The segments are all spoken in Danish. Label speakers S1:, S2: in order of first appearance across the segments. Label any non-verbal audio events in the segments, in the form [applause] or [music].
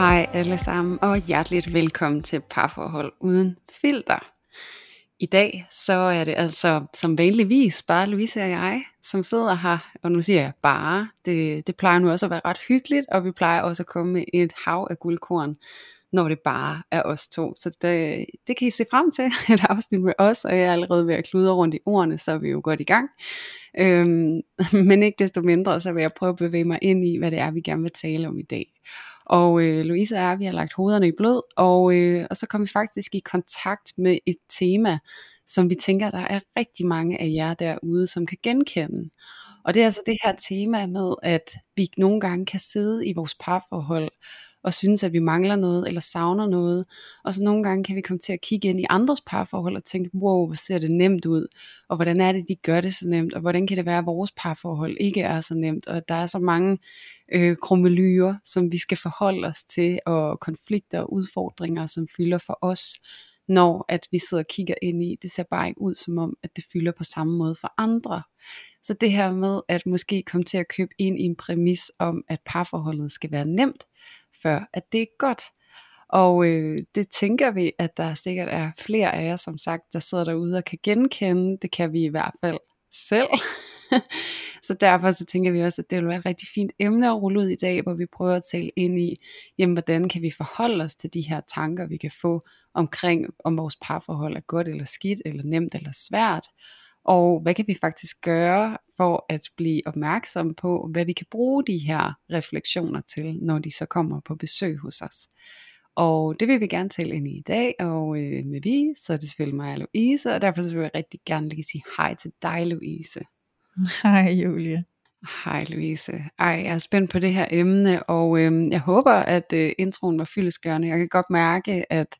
S1: Hej alle sammen, og hjerteligt velkommen til Parforhold Uden Filter. I dag så er det altså som vanligvis bare Louise og jeg, som sidder her, og nu siger jeg bare, det, det plejer nu også at være ret hyggeligt, og vi plejer også at komme med et hav af guldkorn, når det bare er os to. Så det, det kan I se frem til, [laughs] et afsnit med os, og jeg er allerede ved at kludre rundt i ordene, så er vi jo godt i gang. Øhm, [laughs] men ikke desto mindre, så vil jeg prøve at bevæge mig ind i, hvad det er, vi gerne vil tale om i dag. Og øh, Louise og jeg, vi har lagt hovederne i blød, og, øh, og så kom vi faktisk i kontakt med et tema, som vi tænker, der er rigtig mange af jer derude, som kan genkende. Og det er altså det her tema med, at vi nogle gange kan sidde i vores parforhold og synes, at vi mangler noget eller savner noget. Og så nogle gange kan vi komme til at kigge ind i andres parforhold og tænke, wow, hvor ser det nemt ud, og hvordan er det, de gør det så nemt, og hvordan kan det være, at vores parforhold ikke er så nemt, og der er så mange øh, krummelyer, som vi skal forholde os til, og konflikter og udfordringer, som fylder for os, når at vi sidder og kigger ind i, det ser bare ikke ud som om, at det fylder på samme måde for andre. Så det her med at måske komme til at købe ind i en præmis om, at parforholdet skal være nemt, før at det er godt. Og øh, det tænker vi, at der sikkert er flere af jer, som sagt, der sidder derude og kan genkende. Det kan vi i hvert fald selv. [laughs] så derfor så tænker vi også, at det vil være et rigtig fint emne at rulle ud i dag, hvor vi prøver at tale ind i, jamen hvordan kan vi forholde os til de her tanker, vi kan få omkring, om vores parforhold er godt eller skidt, eller nemt eller svært. Og hvad kan vi faktisk gøre for at blive opmærksom på, hvad vi kan bruge de her refleksioner til, når de så kommer på besøg hos os. Og det vil vi gerne tale ind i i dag, og øh, med vi, så er det selvfølgelig mig og Louise, og derfor så vil jeg rigtig gerne lige sige hej til dig, Louise. [laughs]
S2: Hej Julie.
S1: Hej Louise. Ej, jeg er spændt på det her emne, og øh, jeg håber, at øh, introen var fyldesgørende. Jeg kan godt mærke, at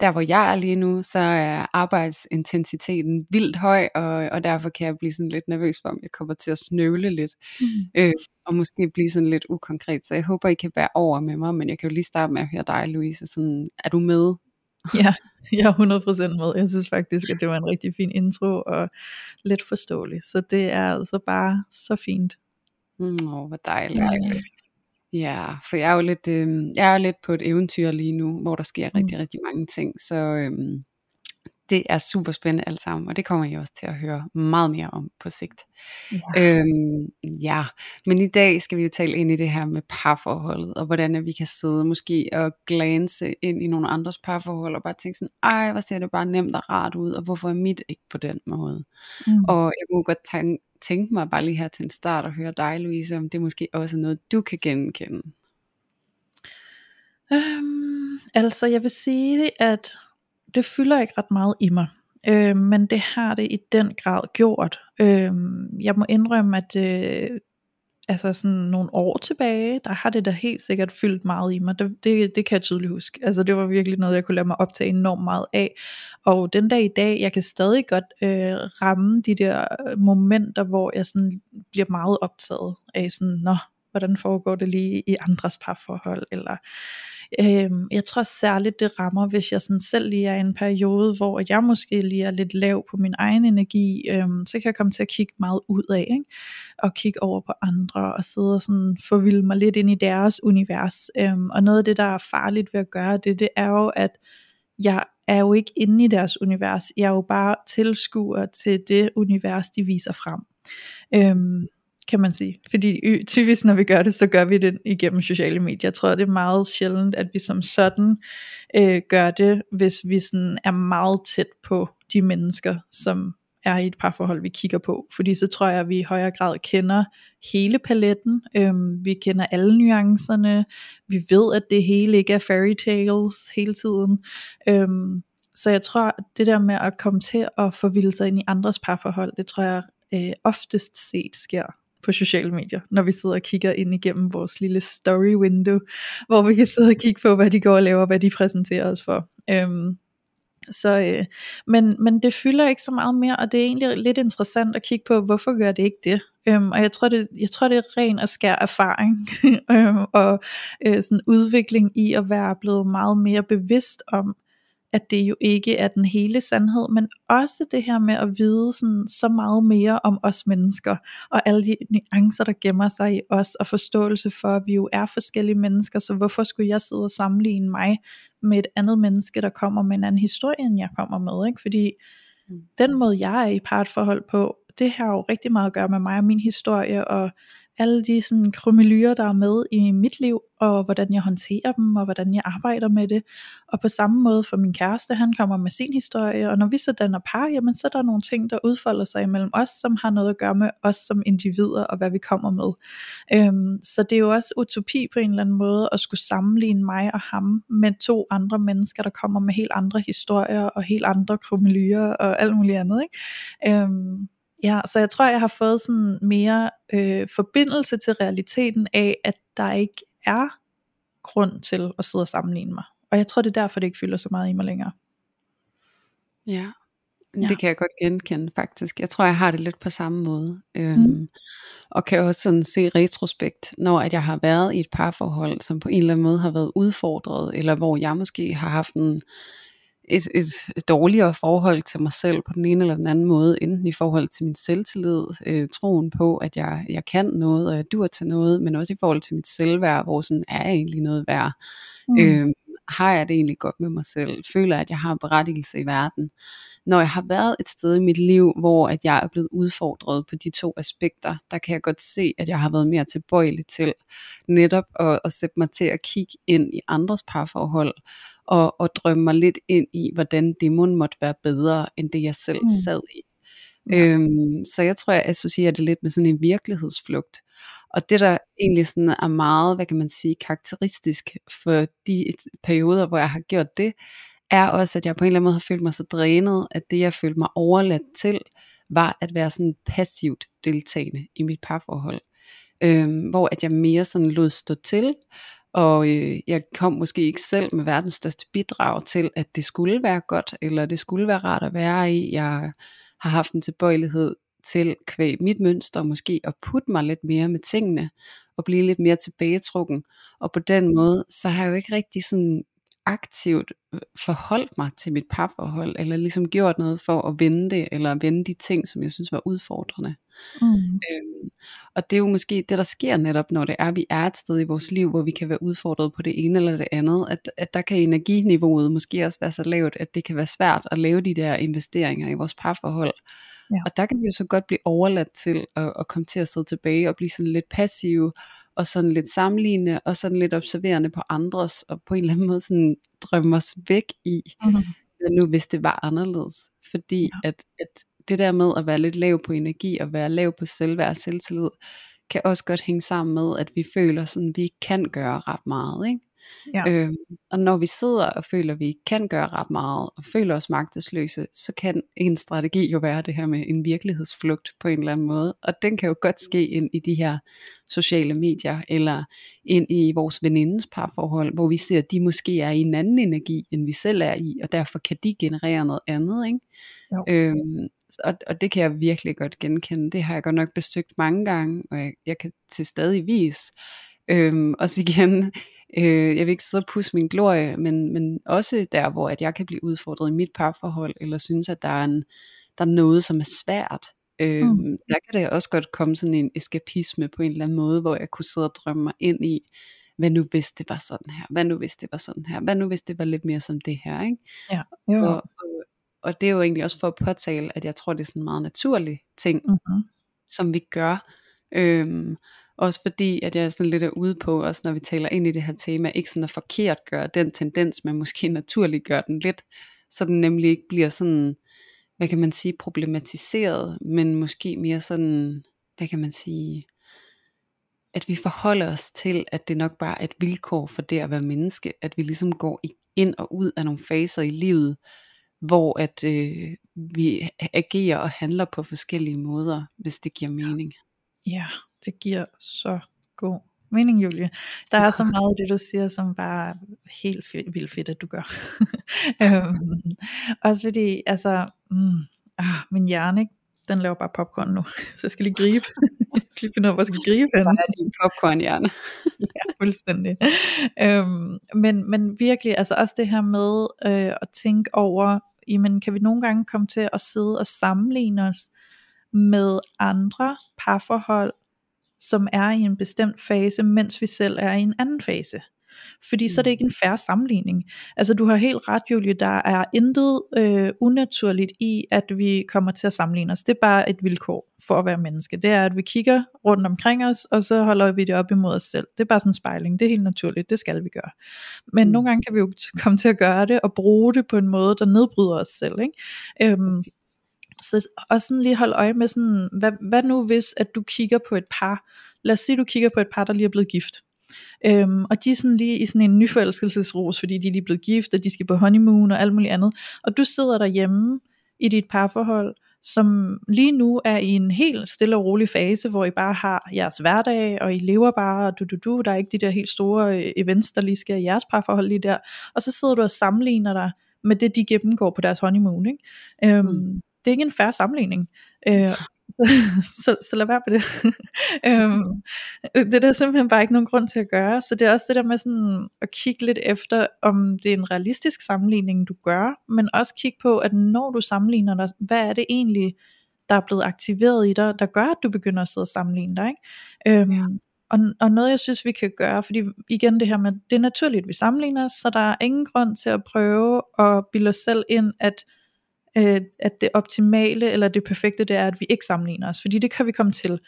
S1: der hvor jeg er lige nu, så er arbejdsintensiteten vildt høj, og, og derfor kan jeg blive sådan lidt nervøs for, om jeg kommer til at snøvle lidt,
S2: Mm.
S1: øh, og måske blive sådan lidt ukonkret. Så jeg håber, I kan være over med mig, men jeg kan jo lige starte med at høre dig, Louise. Sådan, er du med?
S2: Ja, [laughs] jeg er 100% med. Jeg synes faktisk, at det var en rigtig fin intro og lidt forståelig. Så det er altså bare så fint.
S1: Mm, åh, hvor dejligt.
S2: Ja.
S1: Ja, for jeg er jo lidt, øh, jeg er jo lidt på et eventyr lige nu, hvor der sker
S2: Mm.
S1: rigtig, rigtig mange ting. Så øhm, det er super spændende alt sammen, og det kommer I også til at høre meget mere om på sigt.
S2: Ja.
S1: Øhm, ja, men i dag skal vi jo tale ind i det her med parforholdet, og hvordan vi kan sidde måske og glance ind i nogle andres parforhold, og bare tænke sådan, ej, hvor ser det bare nemt og rart ud, og hvorfor er mit ikke på den måde?
S2: Mm.
S1: Og jeg kunne godt tænke, tænke mig bare lige her til en start og høre dig, Louise, om det måske også er noget, du kan genkende.
S2: Øhm, altså jeg vil sige, at det fylder ikke ret meget i mig. Øh, men det har det i den grad gjort. Øh, jeg må indrømme, at øh, altså sådan nogle år tilbage, der har det da helt sikkert fyldt meget i mig. Det, det, det kan jeg tydeligt huske. Altså det var virkelig noget, jeg kunne lade mig optage enormt meget af. Og den dag i dag, jeg kan stadig godt øh, ramme de der øh, momenter, hvor jeg sådan bliver meget optaget af sådan, nå, hvordan foregår det lige i andres parforhold, eller Øh, jeg tror særligt det rammer, hvis jeg sådan selv lige er i en periode, hvor jeg måske lige er lidt lav på min egen energi, øh, så kan jeg komme til at kigge meget ud af, ikke? og kigge over på andre, og sidde og sådan forvilde mig lidt ind i deres univers. Øh, og noget af det, der er farligt ved at gøre det, det er jo, at jeg er jo ikke inde i deres univers, jeg er jo bare tilskuer til det univers, de viser frem. Øhm, kan man sige. Fordi typisk når vi gør det, så gør vi det igennem sociale medier. Jeg tror det er meget sjældent, at vi som sådan øh, gør det, hvis vi sådan er meget tæt på de mennesker, som er i et parforhold, vi kigger på. Fordi så tror jeg, at vi i højere grad kender hele paletten. Øhm, vi kender alle nuancerne. Vi ved, at det hele ikke er fairy tales hele tiden. Øhm, så jeg tror, at det der med at komme til at forvilde sig ind i andres parforhold, det tror jeg øh, oftest set sker på sociale medier, når vi sidder og kigger ind igennem vores lille story window, hvor vi kan sidde og kigge på, hvad de går og laver, hvad de præsenterer os for. Øhm, så, øh, men, men det fylder ikke så meget mere, og det er egentlig lidt interessant at kigge på, hvorfor gør det ikke det? Øhm, og jeg tror, det, jeg tror, det er ren og skær erfaring, [laughs] øhm, og øh, sådan udvikling i at være blevet meget mere bevidst om, at det jo ikke er den hele sandhed, men også det her med at vide sådan, så meget mere om os mennesker, og alle de nuancer, der gemmer sig i os, og forståelse for, at vi jo er forskellige mennesker, så hvorfor skulle jeg sidde og sammenligne mig med et andet menneske, der kommer med en anden historie, end jeg kommer med, ikke? fordi mm. den måde, jeg er i partforhold på, det har jo rigtig meget at gøre med mig og min historie, og alle de sådan krummelyer, der er med i mit liv, og hvordan jeg håndterer dem, og hvordan jeg arbejder med det. Og på samme måde for min kæreste, han kommer med sin historie, og når vi så danner par, jamen så er der nogle ting, der udfolder sig imellem os, som har noget at gøre med os som individer, og hvad vi kommer med. Øhm, så det er jo også utopi på en eller anden måde, at skulle sammenligne mig og ham med to andre mennesker, der kommer med helt andre historier, og helt andre krummelyer, og alt muligt andet. Ikke? Øhm, Ja, så jeg tror, jeg har fået sådan mere øh, forbindelse til realiteten af, at der ikke er grund til at sidde og sammenligne mig. Og jeg tror, det er derfor, det ikke fylder så meget i mig længere.
S1: Ja, ja. det kan jeg godt genkende faktisk. Jeg tror, jeg har det lidt på samme måde. Øhm, mm. Og kan også sådan se retrospekt, når at jeg har været i et parforhold, som på en eller anden måde har været udfordret, eller hvor jeg måske har haft en et, et, dårligere forhold til mig selv på den ene eller den anden måde, enten i forhold til min selvtillid, øh, troen på, at jeg, jeg kan noget, og jeg dur til noget, men også i forhold til mit selvværd, hvor sådan er jeg egentlig noget værd. Mm. Øh, har jeg det egentlig godt med mig selv? Føler jeg, at jeg har berettigelse i verden? Når jeg har været et sted i mit liv, hvor at jeg er blevet udfordret på de to aspekter, der kan jeg godt se, at jeg har været mere tilbøjelig til netop at, at sætte mig til at kigge ind i andres parforhold, og, og drømme mig lidt ind i, hvordan demon måtte være bedre, end det jeg selv mm. sad i. Ja. Øhm, så jeg tror, jeg associerer det lidt med sådan en virkelighedsflugt. Og det der egentlig sådan er meget, hvad kan man sige, karakteristisk for de perioder, hvor jeg har gjort det, er også, at jeg på en eller anden måde har følt mig så drænet, at det jeg følte mig overladt til, var at være sådan passivt deltagende i mit parforhold. Øhm, hvor at jeg mere sådan lod stå til, og øh, jeg kom måske ikke selv med verdens største bidrag til, at det skulle være godt, eller det skulle være rart at være i. Jeg har haft en tilbøjelighed til kvæg mit mønster, måske at putte mig lidt mere med tingene, og blive lidt mere tilbagetrukken. Og på den måde, så har jeg jo ikke rigtig sådan aktivt øh, forholdt mig til mit parforhold, eller ligesom gjort noget for at vende det, eller vende de ting, som jeg synes var udfordrende. Mm. Øhm, og det er jo måske det, der sker netop, når det er, at vi er et sted i vores liv, hvor vi kan være udfordret på det ene eller det andet, at, at der kan energiniveauet måske også være så lavt, at det kan være svært at lave de der investeringer i vores parforhold. Ja. Og der kan vi jo så godt blive overladt til at, at komme til at sidde tilbage og blive sådan lidt passive, og sådan lidt sammenlignende, og sådan lidt observerende på andres, og på en eller anden måde sådan drømme os væk i, mm-hmm. nu hvis det var anderledes. Fordi ja. at, at det der med at være lidt lav på energi, og være lav på selvværd og selvtillid, kan også godt hænge sammen med, at vi føler sådan, at vi kan gøre ret meget. Ikke? Ja. Øhm, og når vi sidder og føler, at vi kan gøre ret meget, og føler os magtesløse, så kan en strategi jo være det her med en virkelighedsflugt på en eller anden måde. Og den kan jo godt ske ind i de her sociale medier, eller ind i vores venindens parforhold, hvor vi ser, at de måske er i en anden energi, end vi selv er i, og derfor kan de generere noget andet. Ikke? Øhm, og, og det kan jeg virkelig godt genkende. Det har jeg godt nok besøgt mange gange, og jeg, jeg kan til stadig vis. Øhm, også igen, Øh, jeg vil ikke sidde og pusse min glorie, men, men også der, hvor at jeg kan blive udfordret i mit parforhold, eller synes, at der er, en, der er noget, som er svært. Øh, mm. Der kan det også godt komme sådan en eskapisme på en eller anden måde, hvor jeg kunne sidde og drømme mig ind i, hvad nu hvis det var sådan her, hvad nu hvis det var sådan her, hvad nu hvis det var lidt mere som det her, ikke? Ja, jo. Og, og, og det er jo egentlig også for at påtale, at jeg tror, det er sådan en meget naturlig ting, mm-hmm. som vi gør. Øhm, også fordi, at jeg sådan lidt er ude på, også når vi taler ind i det her tema, ikke sådan at forkert gøre den tendens, men måske naturligt gøre den lidt, så den nemlig ikke bliver sådan, hvad kan man sige, problematiseret, men måske mere sådan, hvad kan man sige, at vi forholder os til, at det nok bare er et vilkår for det at være menneske, at vi ligesom går ind og ud af nogle faser i livet, hvor at øh, vi agerer og handler på forskellige måder, hvis det giver mening.
S2: Ja, det giver så god mening, Julie. Der er så meget af det, du siger, som bare helt vildt fedt, at du gør. [laughs] øhm, også fordi, altså, mm, ah, min hjerne, ikke? den laver bare popcorn nu, [laughs] så jeg skal lige gribe. jeg skal lige finde ud af, hvor jeg skal gribe
S1: henne. Er din popcorn hjerne. [laughs]
S2: ja, fuldstændig. Øhm, men, men virkelig, altså også det her med øh, at tænke over, jamen kan vi nogle gange komme til at sidde og sammenligne os med andre parforhold, som er i en bestemt fase, mens vi selv er i en anden fase. Fordi mm. så er det mm. ikke en færre sammenligning. Altså du har helt ret, Julie, der er intet øh, unaturligt i, at vi kommer til at sammenligne os. Det er bare et vilkår for at være menneske. Det er, at vi kigger rundt omkring os, og så holder vi det op imod os selv. Det er bare sådan en spejling. Det er helt naturligt. Det skal vi gøre. Men mm. nogle gange kan vi jo komme til at gøre det, og bruge det på en måde, der nedbryder os selv. Ikke? Øhm, så også sådan lige holde øje med sådan, hvad, hvad nu hvis, at du kigger på et par, lad os sige, du kigger på et par, der lige er blevet gift, øhm, og de er sådan lige i sådan en nyforelskelsesros, fordi de er lige blevet gift, og de skal på honeymoon og alt muligt andet, og du sidder derhjemme i dit parforhold, som lige nu er i en helt stille og rolig fase, hvor I bare har jeres hverdag, og I lever bare, og du, du, du, der er ikke de der helt store øh, events, der lige skal i jeres parforhold lige der, og så sidder du og sammenligner dig med det, de gennemgår på deres honeymoon, ikke? Øhm, mm det er ikke en færre sammenligning. Øh, [laughs] så, så, så lad være med det. [laughs] øhm, det er der simpelthen bare ikke nogen grund til at gøre. Så det er også det der med sådan at kigge lidt efter, om det er en realistisk sammenligning, du gør, men også kigge på, at når du sammenligner dig, hvad er det egentlig, der er blevet aktiveret i dig, der gør, at du begynder at sidde og sammenligne dig. Ikke? Øhm, ja. Og, og noget jeg synes vi kan gøre, fordi igen det her med, det er naturligt at vi sammenligner os, så der er ingen grund til at prøve at bilde os selv ind, at øh, at det optimale eller det perfekte, det er, at vi ikke sammenligner os, fordi det kan vi komme til.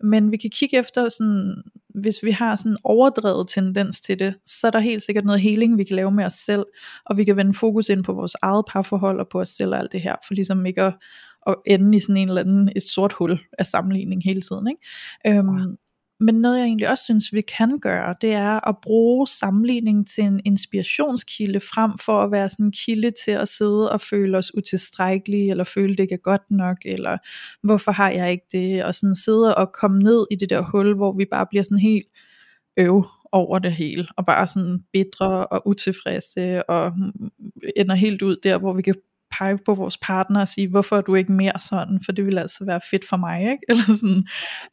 S2: Men vi kan kigge efter, sådan, hvis vi har sådan en overdrevet tendens til det, så er der helt sikkert noget healing, vi kan lave med os selv, og vi kan vende fokus ind på vores eget parforhold og på os selv og alt det her, for ligesom ikke at, at ende i sådan en eller anden et sort hul af sammenligning hele tiden. Ikke? Øhm, men noget jeg egentlig også synes vi kan gøre, det er at bruge sammenligning til en inspirationskilde, frem for at være sådan en kilde til at sidde og føle os utilstrækkelige, eller føle det ikke er godt nok, eller hvorfor har jeg ikke det, og sådan sidde og komme ned i det der hul, hvor vi bare bliver sådan helt øv over det hele, og bare sådan bitre og utilfredse, og mm, ender helt ud der, hvor vi kan pege på vores partner og sige, hvorfor er du ikke mere sådan, for det vil altså være fedt for mig, ikke? [laughs] Eller sådan,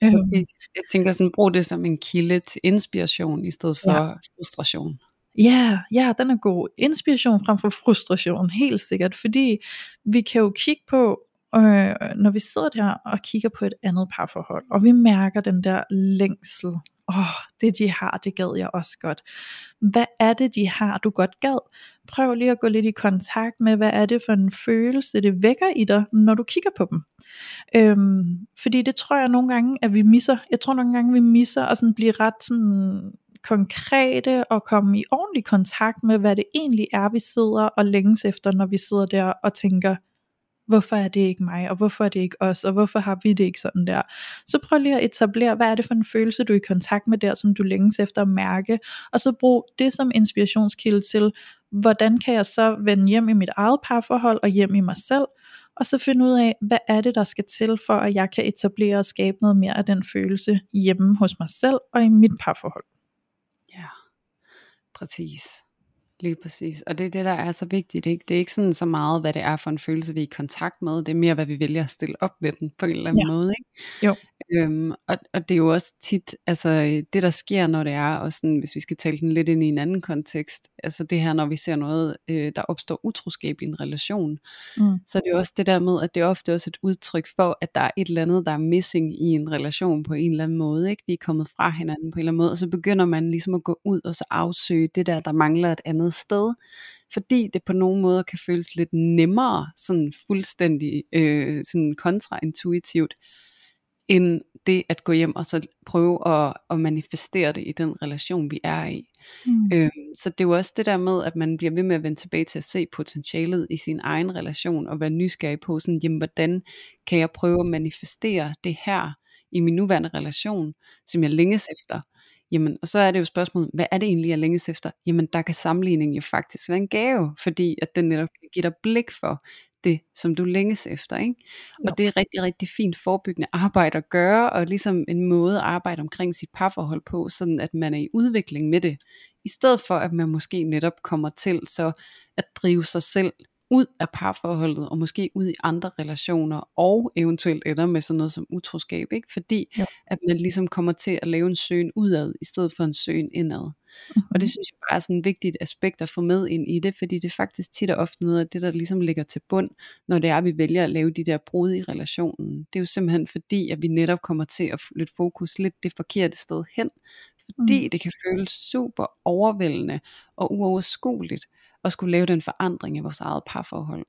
S1: øhm. Præcis. Jeg tænker sådan, brug det som en kilde til inspiration, i stedet for ja. frustration.
S2: Ja, ja, den er god. Inspiration frem for frustration, helt sikkert, fordi vi kan jo kigge på, øh, når vi sidder der og kigger på et andet parforhold, og vi mærker den der længsel åh, oh, det de har, det gad jeg også godt. Hvad er det, de har, du godt gad? Prøv lige at gå lidt i kontakt med, hvad er det for en følelse, det vækker i dig, når du kigger på dem. Øhm, fordi det tror jeg nogle gange, at vi misser. Jeg tror nogle gange, vi misser at sådan blive ret sådan konkrete og komme i ordentlig kontakt med, hvad det egentlig er, vi sidder og længes efter, når vi sidder der og tænker, hvorfor er det ikke mig, og hvorfor er det ikke os, og hvorfor har vi det ikke sådan der. Så prøv lige at etablere, hvad er det for en følelse, du er i kontakt med der, som du længes efter at mærke, og så brug det som inspirationskilde til, hvordan kan jeg så vende hjem i mit eget parforhold, og hjem i mig selv, og så finde ud af, hvad er det, der skal til, for at jeg kan etablere og skabe noget mere af den følelse hjemme hos mig selv, og i mit parforhold.
S1: Ja, præcis. Lige præcis. Og det er det, der er så vigtigt. Ikke? Det er ikke sådan så meget, hvad det er for en følelse, vi er i kontakt med. Det er mere, hvad vi vælger at stille op med den på en eller anden ja. måde. Ikke?
S2: Jo.
S1: Øhm, og, og det er jo også tit, altså det der sker, når det er, og sådan, hvis vi skal tale den lidt ind i en anden kontekst, altså det her, når vi ser noget, øh, der opstår utroskab i en relation, mm. så er det jo også det der med, at det er ofte også et udtryk for, at der er et eller andet, der er missing i en relation på en eller anden måde. Ikke? Vi er kommet fra hinanden på en eller anden måde, og så begynder man ligesom at gå ud og så afsøge det der, der mangler et andet sted fordi det på nogen måde kan føles lidt nemmere, sådan fuldstændig øh, sådan kontraintuitivt, end det at gå hjem og så prøve at, at manifestere det i den relation, vi er i. Mm. Øhm, så det er jo også det der med, at man bliver ved med at vende tilbage til at se potentialet i sin egen relation, og være nysgerrig på, sådan, jamen, hvordan kan jeg prøve at manifestere det her i min nuværende relation, som jeg længes efter, Jamen, og så er det jo spørgsmålet, hvad er det egentlig, jeg længes efter? Jamen, der kan sammenligning jo faktisk være en gave, fordi at den netop kan give dig blik for det, som du længes efter. Ikke? Og
S2: Jo.
S1: det er rigtig, rigtig fint forebyggende arbejde at gøre, og ligesom en måde at arbejde omkring sit parforhold på, sådan at man er i udvikling med det, i stedet for at man måske netop kommer til så at drive sig selv ud af parforholdet, og måske ud i andre relationer, og eventuelt ender med sådan noget som utroskab, ikke? fordi
S2: Jo.
S1: at man ligesom kommer til at lave en søgen udad, i stedet for en søgen indad. Og det
S2: Mhm.
S1: synes jeg bare er sådan et vigtigt aspekt at få med ind i det, fordi det er faktisk tit og ofte noget af det, der ligesom ligger til bund, når det er, at vi vælger at lave de der brud i relationen. Det er jo simpelthen fordi, at vi netop kommer til at flytte fokus lidt det forkerte sted hen, fordi
S2: Mm.
S1: det kan føles super overvældende og uoverskueligt at skulle lave den forandring i vores eget parforhold.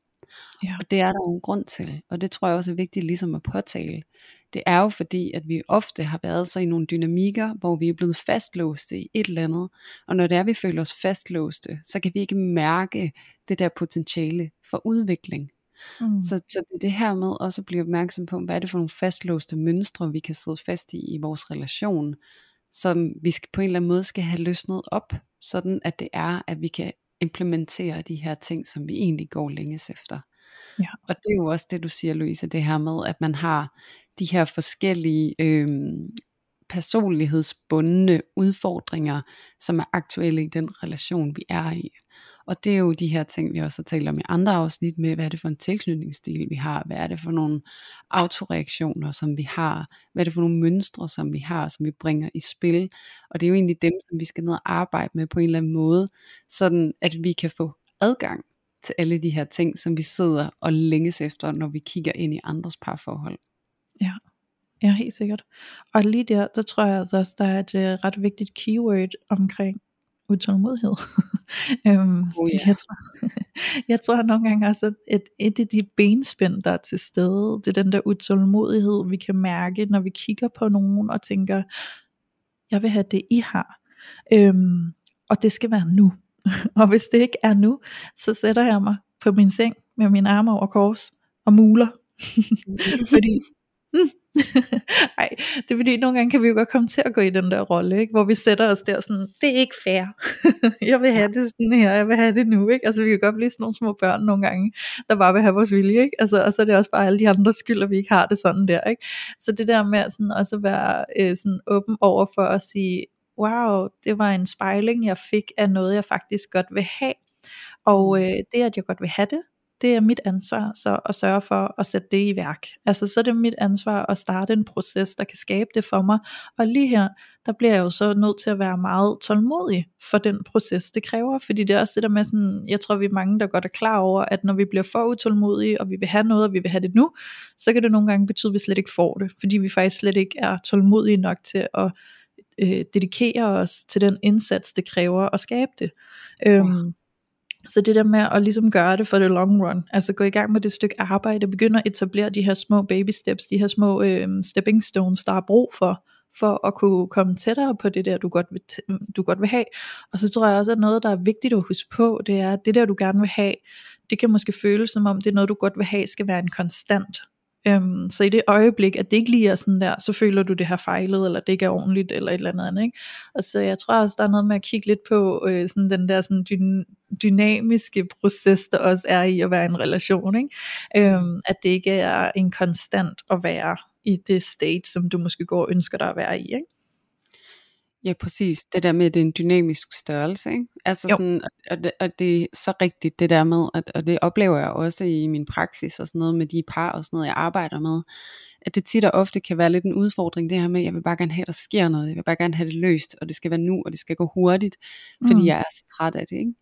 S2: Ja.
S1: Og det er der jo en grund til, og det tror jeg også er vigtigt ligesom at påtale. Det er jo fordi, at vi ofte har været så i nogle dynamikker, hvor vi er blevet fastlåste i et eller andet, og når det er, vi føler os fastlåste, så kan vi ikke mærke det der potentiale for udvikling.
S2: Mm.
S1: Så, så det er det her med også at blive opmærksom på, hvad er det for nogle fastlåste mønstre, vi kan sidde fast i i vores relation, som vi skal, på en eller anden måde skal have løsnet op, sådan at det er, at vi kan implementere de her ting, som vi egentlig går længes efter.
S2: Ja.
S1: Og det er jo også det, du siger, Louise, det her med, at man har de her forskellige øh, personlighedsbundne udfordringer, som er aktuelle i den relation, vi er i. Og det er jo de her ting, vi også har talt om i andre afsnit med, hvad er det for en tilknytningsstil, vi har, hvad er det for nogle autoreaktioner, som vi har, hvad er det for nogle mønstre, som vi har, som vi bringer i spil. Og det er jo egentlig dem, som vi skal ned og arbejde med på en eller anden måde, sådan at vi kan få adgang til alle de her ting, som vi sidder og længes efter, når vi kigger ind i andres parforhold.
S2: Ja. Ja, helt sikkert. Og lige der, der tror jeg altså også, der er et øh, ret vigtigt keyword omkring utålmodighed. [laughs] øhm,
S1: Oh, ja.
S2: jeg, tror, [laughs] jeg tror nogle gange også, at et, et af de benspænd, der er til stede, det er den der utålmodighed, vi kan mærke, når vi kigger på nogen og tænker, jeg vil have det, I har. Øhm, og det skal være nu. [laughs] og hvis det ikke er nu, så sætter jeg mig på min seng med mine arme over kors og muler. fordi mm, [laughs] ej, det er fordi nogle gange kan vi jo godt komme til at gå i den der rolle, ikke? hvor vi sætter os der sådan, det er ikke fair, [laughs] jeg vil have det sådan her, jeg vil have det nu, ikke? altså vi kan godt blive sådan nogle små børn nogle gange, der bare vil have vores vilje, ikke? Altså, og så er det også bare alle de andre skyld, at vi ikke har det sådan der, ikke? så det der med sådan også at være øh, sådan åben over for at sige, wow, det var en spejling, jeg fik af noget, jeg faktisk godt vil have, og øh, det at jeg godt vil have det, det er mit ansvar så at sørge for at sætte det i værk. Altså så er det mit ansvar at starte en proces, der kan skabe det for mig. Og lige her, der bliver jeg jo så nødt til at være meget tålmodig for den proces, det kræver. Fordi det er også det der med sådan, jeg tror vi er mange, der godt er klar over, at når vi bliver for utålmodige, og vi vil have noget, og vi vil have det nu, så kan det nogle gange betyde, at vi slet ikke får det. Fordi vi faktisk slet ikke er tålmodige nok til at øh, dedikere os til den indsats, det kræver at skabe det. Øhm, så det der med at ligesom gøre det for the long run, altså gå i gang med det stykke arbejde, begynde at etablere de her små baby steps, de her små øh, stepping stones, der er brug for, for at kunne komme tættere på det der, du godt, vil, du godt vil have. Og så tror jeg også, at noget, der er vigtigt at huske på, det er, at det der, du gerne vil have, det kan måske føles som om, det er noget, du godt vil have, skal være en konstant. Øhm, så i det øjeblik, at det ikke lige er sådan der, så føler du, det har fejlet, eller det ikke er ordentligt, eller et eller andet andet. Ikke? Og så jeg tror også, der er noget med at kigge lidt på øh, sådan den der sådan dyn- dynamiske proces, der også er i at være i en relation. Ikke? Øhm, at det ikke er en konstant at være i det state, som du måske går og ønsker dig at være i. Ikke?
S1: Ja, præcis. Det der med, at det er en dynamisk størrelse. Ikke? Altså
S2: Jo.
S1: sådan, og, det, og det er så rigtigt det der med, at, og det oplever jeg også i min praksis og sådan noget med de par og sådan noget, jeg arbejder med, at det tit og ofte kan være lidt en udfordring, det her med, at jeg vil bare gerne have, at der sker noget, jeg vil bare gerne have det løst, og det skal være nu, og det skal gå hurtigt, fordi
S2: Mm.
S1: jeg er så træt af det. Ikke?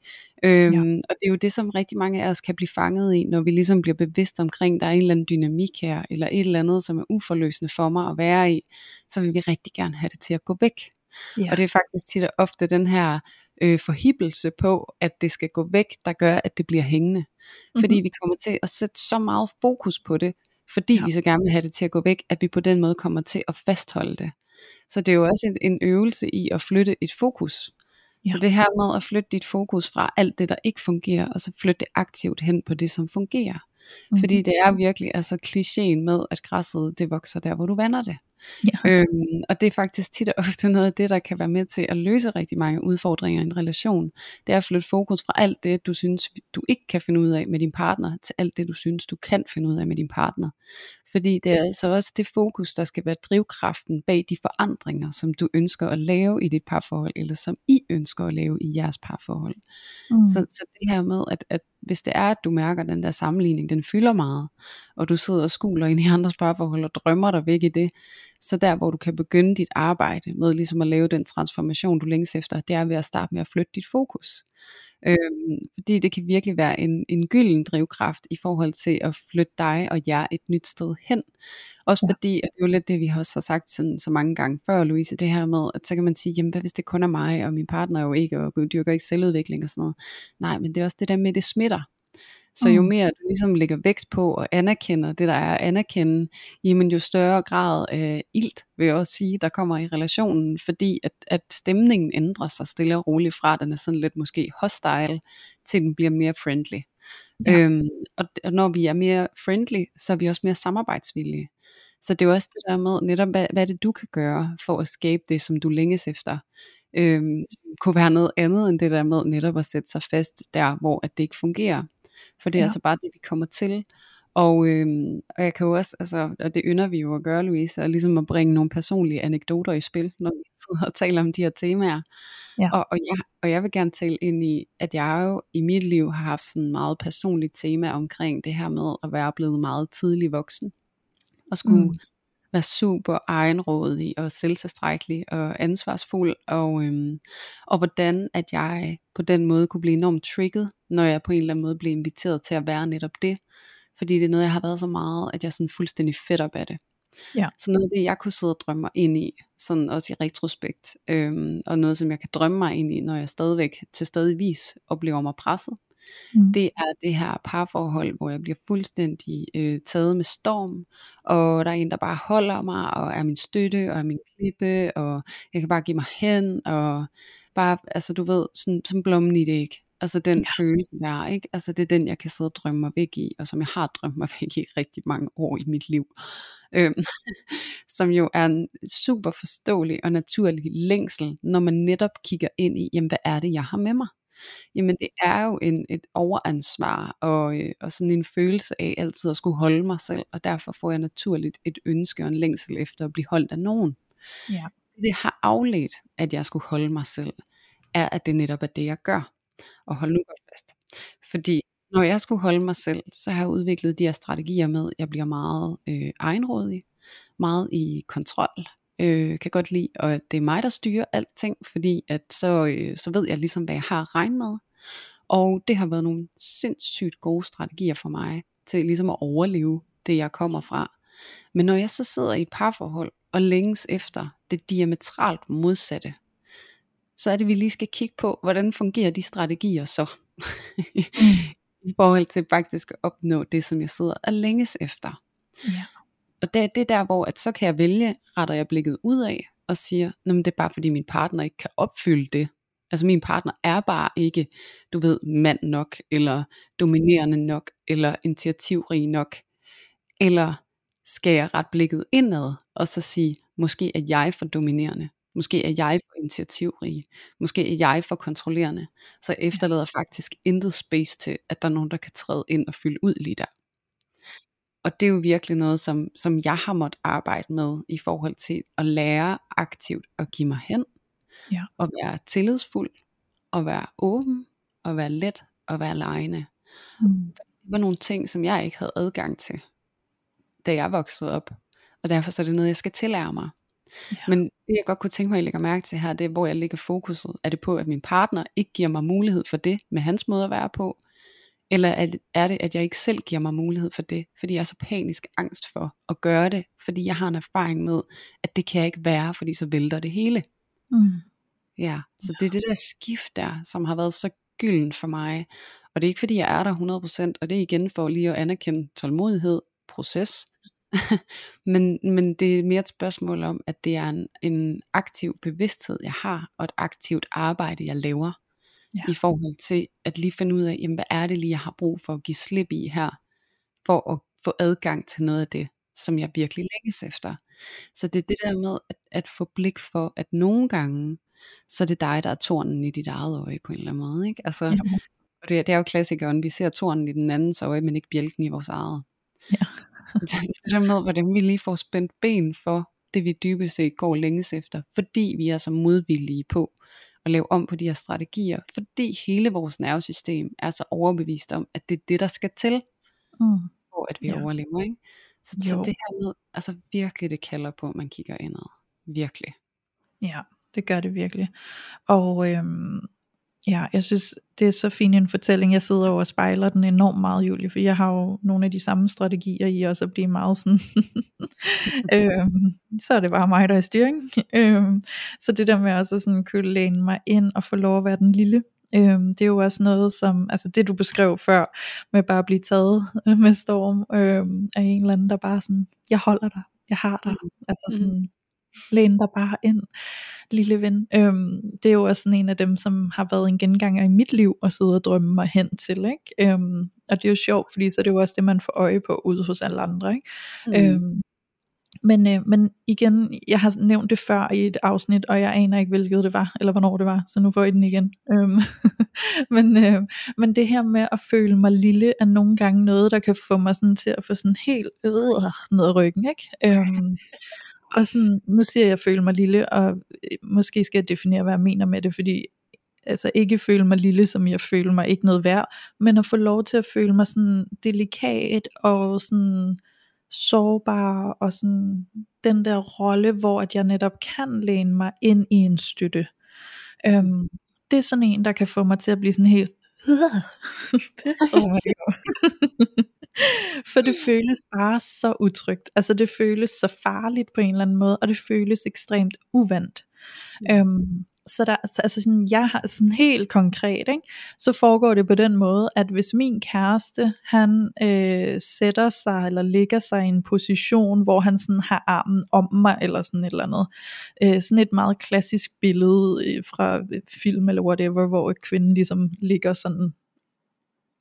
S1: Øhm, Og det er jo det, som rigtig mange af os kan blive fanget i, når vi ligesom bliver bevidst omkring, der er en eller anden dynamik her, eller et eller andet, som er uforløsende for mig at være i, så vil vi rigtig gerne have det til at gå væk.
S2: Ja.
S1: Og det er faktisk tit og ofte den her øh, forhibbelse på, at det skal gå væk, der gør, at det bliver hængende. Mm-hmm. Fordi vi kommer til at sætte så meget fokus på det, fordi
S2: Ja.
S1: vi så gerne vil have det til at gå væk, at vi på den måde kommer til at fastholde det. Så det er jo også en, en øvelse i at flytte et fokus.
S2: Ja.
S1: Så det her med at flytte dit fokus fra alt det, der ikke fungerer, og så flytte det aktivt hen på det, som fungerer.
S2: Mhm.
S1: Fordi det er virkelig altså klichéen med, at græsset det vokser der, hvor du vander det.
S2: Ja.
S1: Øhm, og det er faktisk tit og ofte noget af det, der kan være med til at løse rigtig mange udfordringer i en relation. Det er at flytte fokus fra alt det, du synes, du ikke kan finde ud af med din partner, til alt det, du synes, du kan finde ud af med din partner. Fordi det er altså også det fokus, der skal være drivkraften bag de forandringer, som du ønsker at lave i dit parforhold, eller som I ønsker at lave i jeres parforhold. Mm. Så, så det her med, at, at hvis det er, at du mærker, at den der sammenligning, den fylder meget, og du sidder og skuler ind i andres parforhold og drømmer dig væk i det, så der hvor du kan begynde dit arbejde med ligesom at lave den transformation, du længes efter, det er ved at starte med at flytte dit fokus. Øhm, fordi det kan virkelig være en, en gylden drivkraft i forhold til at flytte dig og jer et nyt sted hen. Også ja. fordi, at det er jo lidt det, vi også har sagt sådan, så mange gange før, Louise, det her med, at så kan man sige, jamen hvad hvis det kun er mig, og min partner er jo ikke, og dyrker ikke selvudvikling og sådan noget. Nej, men det er også det der med, at det smitter. Så jo mm. mere du ligesom lægger vægt på og anerkender det, der er at anerkende, jamen jo større grad af ilt, vil jeg også sige, der kommer i relationen, fordi at, at stemningen ændrer sig stille og roligt fra, den er sådan lidt måske hostile, til den bliver mere friendly. Ja. Øhm, og, og når vi er mere friendly, så er vi også mere samarbejdsvillige. Så det er jo også det der med, netop hvad, hvad det du kan gøre, for at skabe det, som du længes efter. Øhm, kunne være noget andet end det der med netop at sætte sig fast der, hvor at det ikke fungerer. For det er ja. altså bare det, vi kommer til. Og, øhm, og jeg kan jo også, altså, og det ynder vi jo at gøre, Louise, og ligesom at bringe nogle personlige anekdoter i spil, når vi [laughs] sidder og taler om de her temaer. Ja. Og, og, jeg, og jeg vil gerne tale ind i, at jeg jo i mit liv har haft sådan meget personligt tema omkring det her med at være blevet meget tidlig voksen. Og skulle mm. Være super egenrådig og selvtilstrækkelig og ansvarsfuld. Og, øhm, og hvordan at jeg på den måde kunne blive enormt trigget, når jeg på en eller anden måde blev inviteret til at være netop det. Fordi det er noget, jeg har været så meget, at jeg er sådan fuldstændig fedt op af det. Ja. Så noget af det, jeg kunne sidde og drømme mig ind i, sådan også i retrospekt, øhm, og noget, som jeg kan drømme mig ind i, når jeg stadigvæk til stadigvis oplever mig presset, mm. det er det her parforhold, hvor jeg bliver fuldstændig øh, taget med storm, og der er en, der bare holder mig, og er min støtte, og er min klippe, og jeg kan bare give mig hen, og bare, altså du ved, sådan, som blommen i det ikke. Altså den ja. følelse der, ikke? Altså det er den, jeg kan sidde og drømme mig væk i, og som jeg har drømt mig [laughs] væk i rigtig mange år i mit liv. Øhm, [laughs] som jo er en super forståelig og naturlig længsel, når man netop kigger ind i, jamen hvad er det, jeg har med mig? Jamen det er jo en, et overansvar og, øh, og sådan en følelse af altid at skulle holde mig selv, og derfor får jeg naturligt et ønske og en længsel efter at blive holdt af nogen. Ja. Det har afledt, at jeg skulle holde mig selv, er at det netop er det, jeg gør. Og hold nu godt fast. Fordi når jeg skulle holde mig selv, så har jeg udviklet de her strategier med, at jeg bliver meget øh, egenrådig, meget i kontrol, øh, kan godt lide, og det er mig, der styrer alting, fordi at så, øh, så ved jeg ligesom, hvad jeg har at regne med. Og det har været nogle sindssygt gode strategier for mig, til ligesom at overleve det, jeg kommer fra. Men når jeg så sidder i et parforhold, og længes efter det diametralt modsatte, så er det, vi lige skal kigge på, hvordan fungerer de strategier så, [laughs] i forhold til faktisk at opnå det, som jeg sidder og længes efter. Ja. Og det, det er der, hvor at så kan jeg vælge, retter jeg blikket ud af, og siger, men det er bare fordi min partner ikke kan opfylde det. Altså min partner er bare ikke, du ved, mand nok, eller dominerende nok, eller initiativrig nok. Eller skal jeg ret blikket indad, og så sige, måske er jeg for dominerende. Måske er jeg for initiativrig. Måske er jeg for kontrollerende. Så efterlader faktisk intet space til, at der er nogen, der kan træde ind og fylde ud lige der. Og det er jo virkelig noget, som, som jeg har måttet arbejde med i forhold til at lære aktivt at give mig hen. Ja. Og være tillidsfuld. Og være åben. Og være let. Og være lejende. Mm. Det var nogle ting, som jeg ikke havde adgang til, da jeg voksede op. Og derfor så er det noget, jeg skal tillære mig. Ja. Men det jeg godt kunne tænke mig at lægge mærke til her, det er hvor jeg lægger fokuset. Er det på at min partner ikke giver mig mulighed for det med hans måde at være på? Eller er det at jeg ikke selv giver mig mulighed for det? Fordi jeg er så panisk angst for at gøre det. Fordi jeg har en erfaring med at det kan jeg ikke være Fordi så vælter det hele mm. Ja, så ja. det er det der skift der Som har været så gylden for mig Og det er ikke fordi jeg er der 100% Og det er igen for lige at anerkende tålmodighed Proces [laughs] men, men det er mere et spørgsmål om, at det er en, en aktiv bevidsthed, jeg har, og et aktivt arbejde, jeg laver, ja. i forhold til at lige finde ud af, jamen, hvad er det lige, jeg har brug for at give slip i her, for at få adgang til noget af det, som jeg virkelig længes efter. Så det er det der med at, at få blik for, at nogle gange, så er det dig, der er tornen i dit eget øje på en eller anden måde. Ikke? Altså,
S2: Ja.
S1: og det, det er jo klassikeren, vi ser tornen i den andens øje, men ikke bjælken i vores eget.
S2: Ja. [laughs]
S1: det det der med, hvordan vi lige får spændt ben for det, vi dybest set går længes efter, fordi vi er så modvillige på at lave om på de her strategier, fordi hele vores nervesystem er så overbevist om, at det er det, der skal til,
S2: Mm.
S1: for at vi
S2: Ja.
S1: overlever. Ikke? Så, så det her med, altså virkelig det kalder på, at man kigger indad. Virkelig.
S2: Ja, det gør det virkelig. Og øhm, ja, jeg synes, det er så fin en fortælling. Jeg sidder over og spejler den enormt meget, Julie, for jeg har jo nogle af de samme strategier i også at blive meget sådan, [laughs] øhm, så er det bare mig, der er i styring. Øhm, så det der med også at sådan kunne læne mig ind og få lov at være den lille, Øhm, det er jo også noget som, altså det du beskrev før, med bare at blive taget [laughs] med storm øhm, af en eller anden, der bare sådan, jeg holder dig, jeg har dig,
S1: Mm.
S2: altså sådan, læn dig bare ind, lille ven. Øhm, det er jo også sådan en af dem, som har været en genganger i mit liv, og sidde og drømme mig hen til, ikke? Øhm, og det er jo sjovt, fordi så er det jo også det, man får øje på ude hos alle andre, ikke?
S1: Mm.
S2: Øhm, men, øh, men igen, jeg har nævnt det før i et afsnit, og jeg aner ikke, hvilket det var, eller hvornår det var, så nu får I den igen. Øhm, [laughs] men, øh, men det her med at føle mig lille, er nogle gange noget, der kan få mig sådan til at få sådan helt øh, ned ad ryggen, ikke? Øhm, og sådan, nu siger jeg, at jeg føler mig lille, og øh, måske skal jeg definere, hvad jeg mener med det, fordi altså ikke føle mig lille, som jeg føler mig ikke noget værd, men at få lov til at føle mig sådan delikat og sådan sårbar og sådan den der rolle, hvor at jeg netop kan læne mig ind i en støtte. Øhm, det er sådan en, der kan få mig til at blive sådan helt det mig ikke om. For det føles bare så utrygt. Altså det føles så farligt på en eller anden måde, og det føles ekstremt uvandt.
S1: Mm.
S2: Øhm, så der, så, altså sådan, jeg har sådan helt konkret, ikke? så foregår det på den måde, at hvis min kæreste, han øh, sætter sig, eller ligger sig i en position, hvor han sådan har armen om mig, eller sådan et eller andet, øh, sådan et meget klassisk billede øh, fra øh, film, eller whatever, hvor kvinden ligesom ligger sådan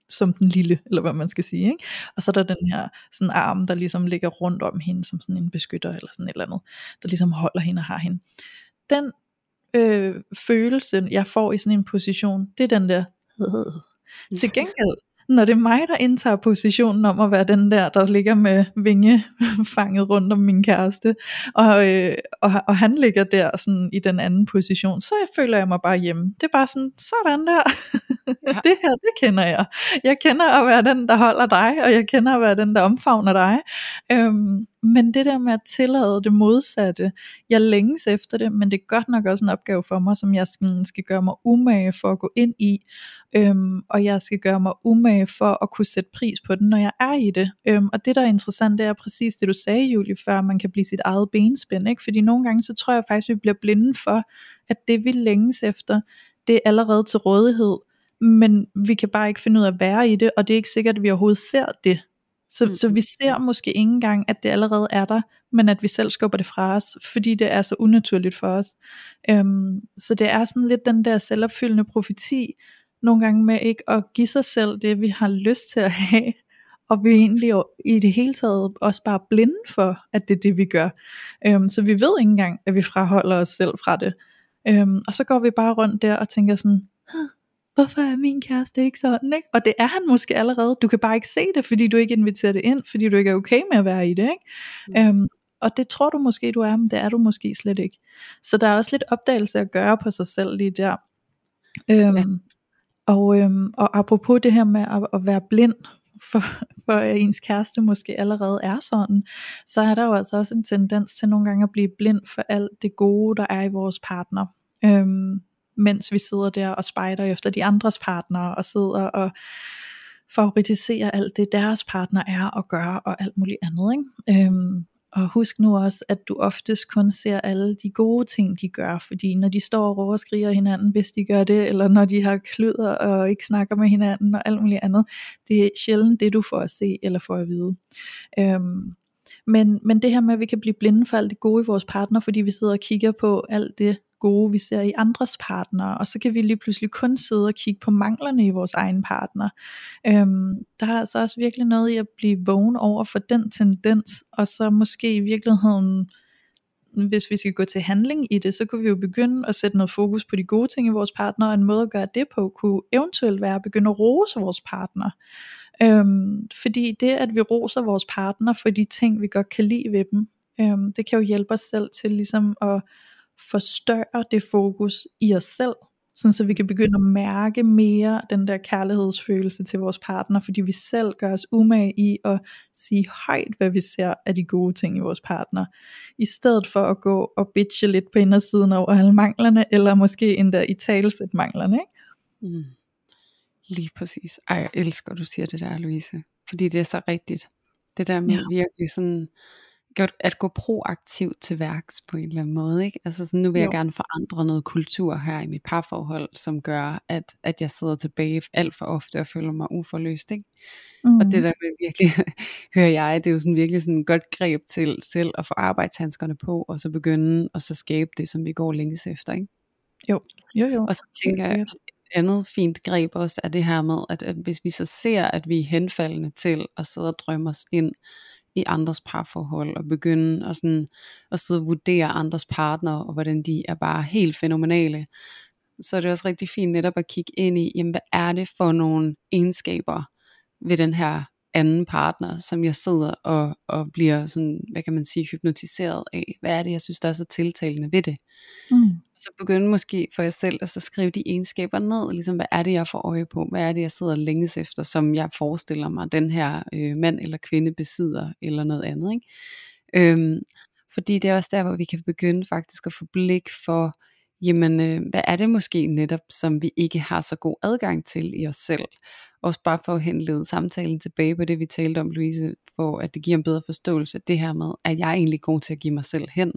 S2: som den lille, eller hvad man skal sige, ikke? og så er der den her sådan arm, der ligesom ligger rundt om hende, som sådan en beskytter, eller sådan et eller andet, der ligesom holder hende og har hende. Den øh, følelse, jeg får i sådan en position, det er den der, [laughs] til gengæld, når det er mig, der indtager positionen om at være den der, der ligger med vinge fanget rundt om min kæreste, og, øh, og, og han ligger der sådan i den anden position, så føler jeg mig bare hjemme. Det er bare sådan, sådan der, ja. [laughs] det her, det kender jeg. Jeg kender at være den, der holder dig, og jeg kender at være den, der omfavner dig. Øhm, men det der med at tillade det modsatte, jeg længes efter det, men det er godt nok også en opgave for mig, som jeg skal, skal gøre mig umage for at gå ind i, øhm, og jeg skal gøre mig umage for at kunne sætte pris på den, når jeg er i det. Øhm, og det der er interessant, det er præcis det du sagde, Julie, før man kan blive sit eget benspænd, ikke? fordi nogle gange så tror jeg faktisk, vi bliver blinde for, at det vi længes efter, det er allerede til rådighed, men vi kan bare ikke finde ud af at være i det, og det er ikke sikkert, at vi overhovedet ser det. Så, mm. så vi ser måske ikke engang, at det allerede er der, men at vi selv skubber det fra os, fordi det er så unaturligt for os. Øhm, så det er sådan lidt den der selvopfyldende profeti, nogle gange med ikke at give sig selv det, vi har lyst til at have, og vi er egentlig jo i det hele taget også bare blinde for, at det er det, vi gør. Øhm, så vi ved ikke engang, at vi fraholder os selv fra det. Øhm, og så går vi bare rundt der og tænker sådan, hvorfor er min kæreste ikke sådan, ikke? Og det er han måske allerede, du kan bare ikke se det, fordi du ikke inviterer det ind, fordi du ikke er okay med at være i det, ikke? Mm. Øhm, og det tror du måske, du er, men det er du måske slet ikke. Så der er også lidt opdagelse at gøre på sig selv lige der. Øhm, ja og, øhm, og apropos det her med at, at være blind, [laughs] for, for øh, ens kæreste måske allerede er sådan, så er der jo altså også en tendens til nogle gange at blive blind for alt det gode, der er i vores partner. Øhm, mens vi sidder der og spejder efter de andres partnere, og sidder og favoritiserer alt det deres partner er og gør, og alt muligt andet. Ikke? Øhm, og husk nu også, at du oftest kun ser alle de gode ting, de gør, fordi når de står og råber og skriger hinanden, hvis de gør det, eller når de har kluder og ikke snakker med hinanden og alt muligt andet, det er sjældent det, du får at se eller får at vide. Øhm, men, men det her med, at vi kan blive blinde for alt det gode i vores partner, fordi vi sidder og kigger på alt det gode, vi ser i andres partnere, og så kan vi lige pludselig kun sidde og kigge på manglerne i vores egen partner. Øhm, der er altså også virkelig noget i at blive vågen over for den tendens, og så måske i virkeligheden hvis vi skal gå til handling i det, så kunne vi jo begynde at sætte noget fokus på de gode ting i vores partner, og en måde at gøre det på, kunne eventuelt være at begynde at rose vores partner. Øhm, fordi det, at vi roser vores partner for de ting, vi godt kan lide ved dem, øhm, det kan jo hjælpe os selv til ligesom at forstørre det fokus i os selv, sådan så vi kan begynde at mærke mere den der kærlighedsfølelse til vores partner, fordi vi selv gør os umage i at sige højt, hvad vi ser af de gode ting i vores partner, i stedet for at gå og bitche lidt på indersiden over alle manglerne, eller måske endda i talsæt manglerne, ikke?
S1: Mm. Lige præcis. Ej, jeg elsker, du siger det der, Louise. Fordi det er så rigtigt. Det der med ja. virkelig sådan, at gå proaktivt til værks på en eller anden måde. Ikke? Altså sådan, nu vil jo. jeg gerne forandre noget kultur her i mit parforhold, som gør, at, at jeg sidder tilbage alt for ofte og føler mig uforløst. Ikke? Mm. Og det der med virkelig, [laughs] hører jeg, det er jo sådan virkelig sådan et godt greb til selv at få arbejdshandskerne på, og så begynde at så skabe det, som vi går længes efter. Ikke?
S2: Jo, jo, jo.
S1: Og så tænker jeg, andet fint greb også er det her med, at, at hvis vi så ser, at vi er henfaldende til at sidde og drømme os ind i andres parforhold, og begynde at, sådan, at sidde og vurdere andres partnere, og hvordan de er bare helt fænomenale, så er det også rigtig fint netop at kigge ind i, jamen hvad er det for nogle egenskaber ved den her anden partner, som jeg sidder og, og bliver sådan, hvad kan man sige, hypnotiseret af. Hvad er det, jeg synes, der er så tiltalende ved det? Mm. Så begynde måske for jer selv at så skrive de egenskaber ned, ligesom hvad er det, jeg får øje på? Hvad er det, jeg sidder længes efter, som jeg forestiller mig, den her øh, mand eller kvinde besidder, eller noget andet. Ikke? Øhm, fordi det er også der, hvor vi kan begynde faktisk at få blik for, jamen øh, hvad er det måske netop, som vi ikke har så god adgang til i os selv. Også bare for at henlede samtalen tilbage på det, vi talte om, Louise, for at det giver en bedre forståelse af det her med, at jeg er egentlig god til at give mig selv hen.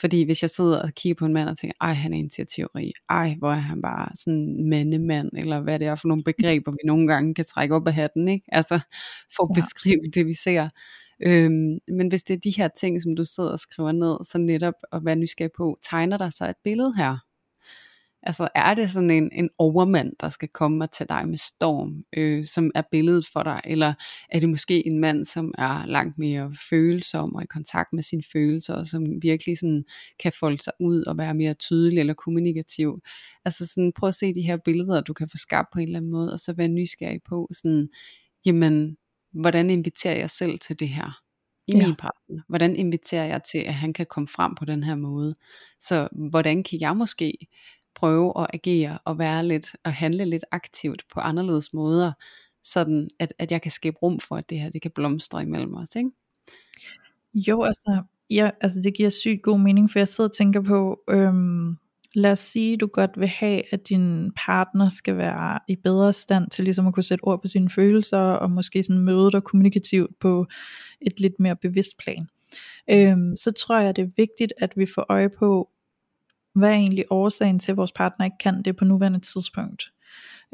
S1: Fordi hvis jeg sidder og kigger på en mand og tænker, ej han er initiativrig, ej hvor er han bare sådan mandemand, eller hvad det er for nogle begreber, vi nogle gange kan trække op af hatten, ikke? Altså for at beskrive det, vi ser. Øhm, men hvis det er de her ting, som du sidder og skriver ned, så netop at være nysgerrig på, tegner der så et billede her? Altså er det sådan en, en overmand, der skal komme og tage dig med storm, øh, som er billedet for dig, eller er det måske en mand, som er langt mere følsom og i kontakt med sine følelser, og som virkelig sådan kan folde sig ud og være mere tydelig eller kommunikativ. Altså sådan prøv at se de her billeder, du kan få skabt på en eller anden måde, og så være nysgerrig på sådan, jamen hvordan inviterer jeg selv til det her? i ja. min partner? Hvordan inviterer jeg til, at han kan komme frem på den her måde? Så hvordan kan jeg måske prøve at agere og være lidt og handle lidt aktivt på anderledes måder, sådan at, at jeg kan skabe rum for, at det her det kan blomstre imellem os, ikke?
S2: Jo, altså, ja, altså det giver sygt god mening, for jeg sidder og tænker på, øhm, lad os sige, du godt vil have, at din partner skal være i bedre stand til ligesom at kunne sætte ord på sine følelser, og måske sådan møde dig kommunikativt på et lidt mere bevidst plan. Øhm, så tror jeg, det er vigtigt, at vi får øje på, hvad er egentlig årsagen til, at vores partner ikke kan det på nuværende tidspunkt.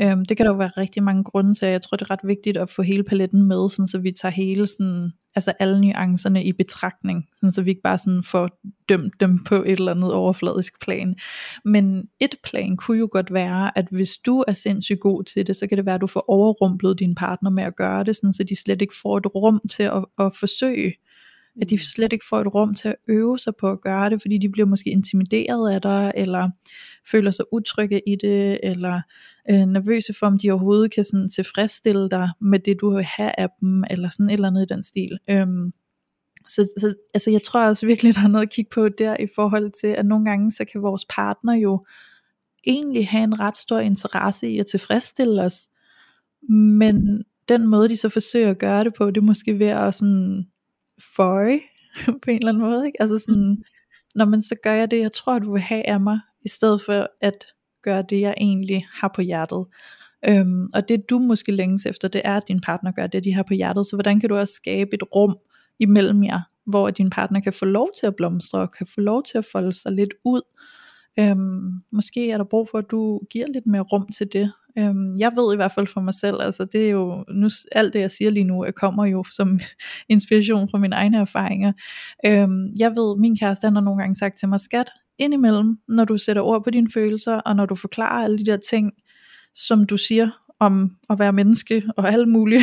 S2: Øhm, det kan der jo være rigtig mange grunde til, jeg tror det er ret vigtigt at få hele paletten med, sådan, så vi tager hele sådan, altså alle nuancerne i betragtning, sådan, så vi ikke bare sådan får dømt dem på et eller andet overfladisk plan. Men et plan kunne jo godt være, at hvis du er sindssygt god til det, så kan det være, at du får overrumplet din partner med at gøre det, sådan, så de slet ikke får et rum til at, at forsøge at de slet ikke får et rum til at øve sig på at gøre det, fordi de bliver måske intimideret af dig, eller føler sig utrygge i det, eller øh, nervøse for, om de overhovedet kan sådan tilfredsstille dig med det, du vil have af dem, eller sådan et eller andet i den stil. Øhm, så, så altså jeg tror også virkelig, [laughs] der er noget at kigge på der, i forhold til, at nogle gange, så kan vores partner jo egentlig have en ret stor interesse i at tilfredsstille os, men den måde, de så forsøger at gøre det på, det er måske ved at sådan føje [laughs] på en eller anden måde. Ikke? Altså sådan, mm. når man så gør jeg det, jeg tror, du vil have af mig, i stedet for at gøre det, jeg egentlig har på hjertet. Øhm, og det du måske længes efter, det er, at din partner gør det, de har på hjertet. Så hvordan kan du også skabe et rum imellem jer, hvor din partner kan få lov til at blomstre, og kan få lov til at folde sig lidt ud. Øhm, måske er der brug for, at du giver lidt mere rum til det, Øhm, jeg ved i hvert fald for mig selv, altså det er jo, nu, alt det jeg siger lige nu, øh, kommer jo som [laughs] inspiration fra mine egne erfaringer. Øhm, jeg ved, min kæreste han har nogle gange sagt til mig, skat, indimellem, når du sætter ord på dine følelser, og når du forklarer alle de der ting, som du siger om at være menneske og alt muligt,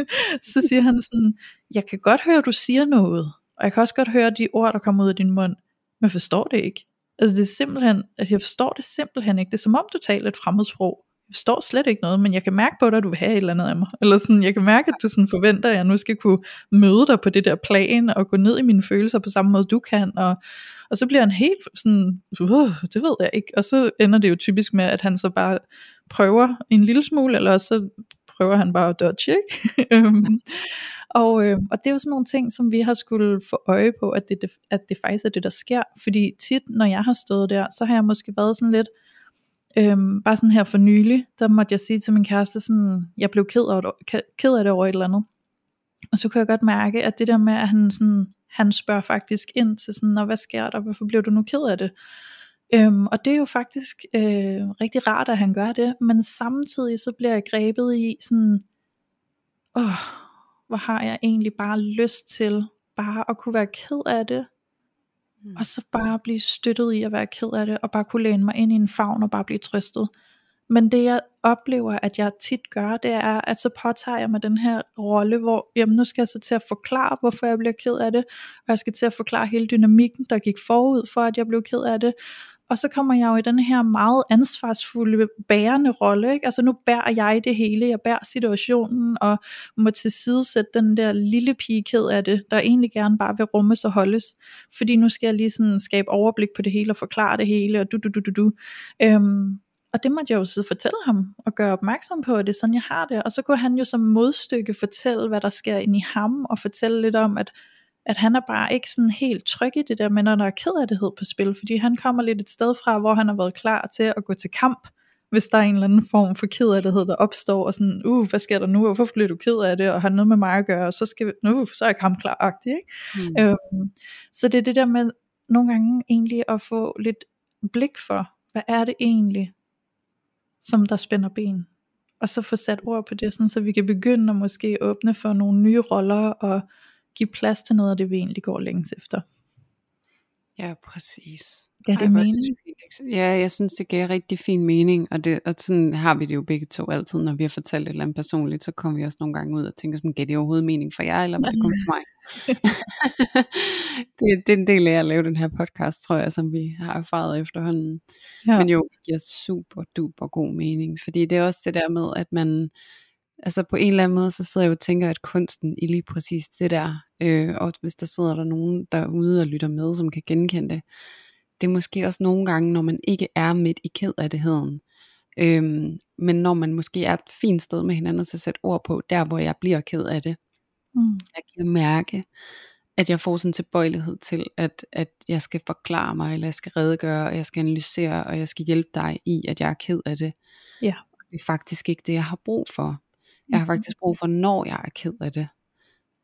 S2: [laughs] så siger han sådan, jeg kan godt høre, du siger noget, og jeg kan også godt høre de ord, der kommer ud af din mund, men forstår det ikke. Altså det er simpelthen, altså jeg forstår det simpelthen ikke. Det er som om du taler et fremmedsprog. Jeg forstår slet ikke noget, men jeg kan mærke på dig, at du vil have et eller andet af mig. Eller sådan, jeg kan mærke, at du sådan forventer, at jeg nu skal kunne møde dig på det der plan, og gå ned i mine følelser på samme måde, du kan. Og, og så bliver han helt sådan, uh, det ved jeg ikke. Og så ender det jo typisk med, at han så bare prøver en lille smule, eller så prøver han bare at dodge, ikke? [laughs] Øhm, og, øh, og det er jo sådan nogle ting, som vi har skulle få øje på, at det, at det faktisk er det, der sker. Fordi tit, når jeg har stået der, så har jeg måske været sådan lidt, øhm, bare sådan her for nylig, der måtte jeg sige til min kæreste, sådan, jeg blev ked af, det, ked af det over et eller andet. Og så kunne jeg godt mærke, at det der med, at han, sådan, han spørger faktisk ind til sådan, hvad sker der, hvorfor blev du nu ked af det? Øhm, og det er jo faktisk øh, rigtig rart, at han gør det, men samtidig så bliver jeg grebet i sådan, åh, hvor har jeg egentlig bare lyst til bare at kunne være ked af det, mm. og så bare blive støttet i at være ked af det, og bare kunne læne mig ind i en favn og bare blive trøstet. Men det jeg oplever, at jeg tit gør, det er, at så påtager jeg mig den her rolle, hvor jamen, nu skal jeg så til at forklare, hvorfor jeg bliver ked af det, og jeg skal til at forklare hele dynamikken, der gik forud for, at jeg blev ked af det, og så kommer jeg jo i den her meget ansvarsfulde bærende rolle, ikke? altså nu bærer jeg det hele, jeg bærer situationen, og må tilsidesætte den der lille pige ked af det, der egentlig gerne bare vil rummes og holdes, fordi nu skal jeg lige sådan skabe overblik på det hele, og forklare det hele, og du du du du du. Øhm, og det måtte jeg jo så fortælle ham, og gøre opmærksom på, at det er sådan, jeg har det. Og så kunne han jo som modstykke fortælle, hvad der sker ind i ham, og fortælle lidt om, at at han er bare ikke sådan helt tryg i det der med, når der er kederlighed på spil, fordi han kommer lidt et sted fra, hvor han har været klar til at gå til kamp, hvis der er en eller anden form for kederlighed, der opstår, og sådan, uh, hvad sker der nu, hvorfor bliver du ked af det, og har noget med mig at gøre, og så, skal vi, nu, så er jeg kampklar ikke? Mm. Øhm, så det er det der med, nogle gange egentlig at få lidt blik for, hvad er det egentlig, som der spænder ben, og så få sat ord på det, sådan, så vi kan begynde at måske åbne for nogle nye roller, og give plads til noget af det, vi egentlig går længes efter.
S1: Ja, præcis.
S2: Ja, det er mening.
S1: Ja, jeg synes, det giver rigtig fin mening, og, det, og sådan har vi det jo begge to altid, når vi har fortalt et eller andet personligt, så kommer vi også nogle gange ud og tænker sådan, giver det overhovedet mening for jer, eller hvad det kommer for mig? [laughs] det, det er en del af at lave den her podcast, tror jeg, som vi har erfaret efterhånden. Ja. Men jo, det giver super duper god mening, fordi det er også det der med, at man, altså på en eller anden måde, så sidder jeg jo og tænker, at kunsten i lige præcis det der, øh, og hvis der sidder der nogen derude og lytter med, som kan genkende det, det er måske også nogle gange, når man ikke er midt i ked af heden, øhm, men når man måske er et fint sted med hinanden til at sætte ord på, der hvor jeg bliver ked af det, mm. jeg kan mærke, at jeg får sådan en tilbøjelighed til, at, at jeg skal forklare mig, eller jeg skal redegøre, og jeg skal analysere, og jeg skal hjælpe dig i, at jeg er ked af det.
S2: Ja.
S1: Det er faktisk ikke det, jeg har brug for. Jeg har mm-hmm. faktisk brug for, når jeg er ked af det,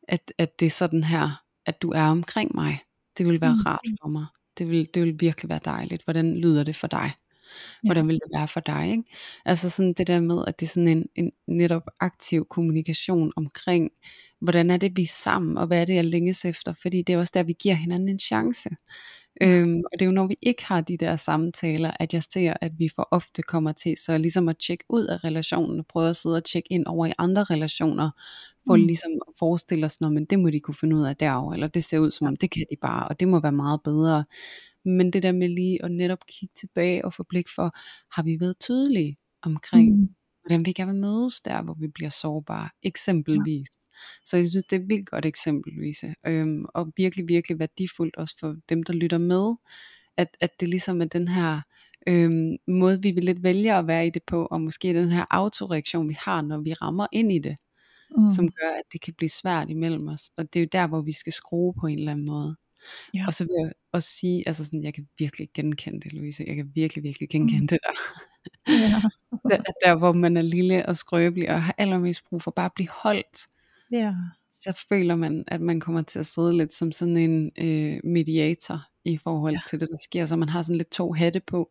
S1: at, at det er sådan her, at du er omkring mig. Det vil være mm. rart for mig. Det vil, det vil virkelig være dejligt. Hvordan lyder det for dig? Hvordan vil det være for dig? Ikke? Altså sådan det der med, at det er sådan en, en netop aktiv kommunikation omkring, hvordan er det vi er sammen, og hvad er det jeg længes efter, fordi det er også der vi giver hinanden en chance. Øhm, og det er jo når vi ikke har de der samtaler, at jeg ser, at vi for ofte kommer til så ligesom at tjekke ud af relationen, og prøve at sidde og tjekke ind over i andre relationer, for mm. ligesom at forestille os, men det må de kunne finde ud af derovre, eller det ser ud som om, det kan de bare, og det må være meget bedre. Men det der med lige at netop kigge tilbage og få blik for, har vi været tydelige omkring, mm. hvordan vi gerne vil mødes der, hvor vi bliver sårbare, eksempelvis. Ja. Så jeg synes, det er et vildt godt eksempel, Louise. Øhm, og virkelig, virkelig værdifuldt også for dem, der lytter med, at, at det ligesom er den her øhm, måde, vi vil lidt vælge at være i det på, og måske den her autoreaktion, vi har, når vi rammer ind i det, mm. som gør, at det kan blive svært imellem os. Og det er jo der, hvor vi skal skrue på en eller anden måde. Ja. Og så vil jeg også sige, altså sådan, jeg kan virkelig genkende det, Louise. Jeg kan virkelig, virkelig genkende mm. det der. Ja. [laughs] der. Der, hvor man er lille og skrøbelig, og har allermest brug for bare at blive holdt
S2: ja.
S1: så føler man, at man kommer til at sidde lidt som sådan en øh, mediator i forhold ja. til det, der sker. Så man har sådan lidt to hatte på.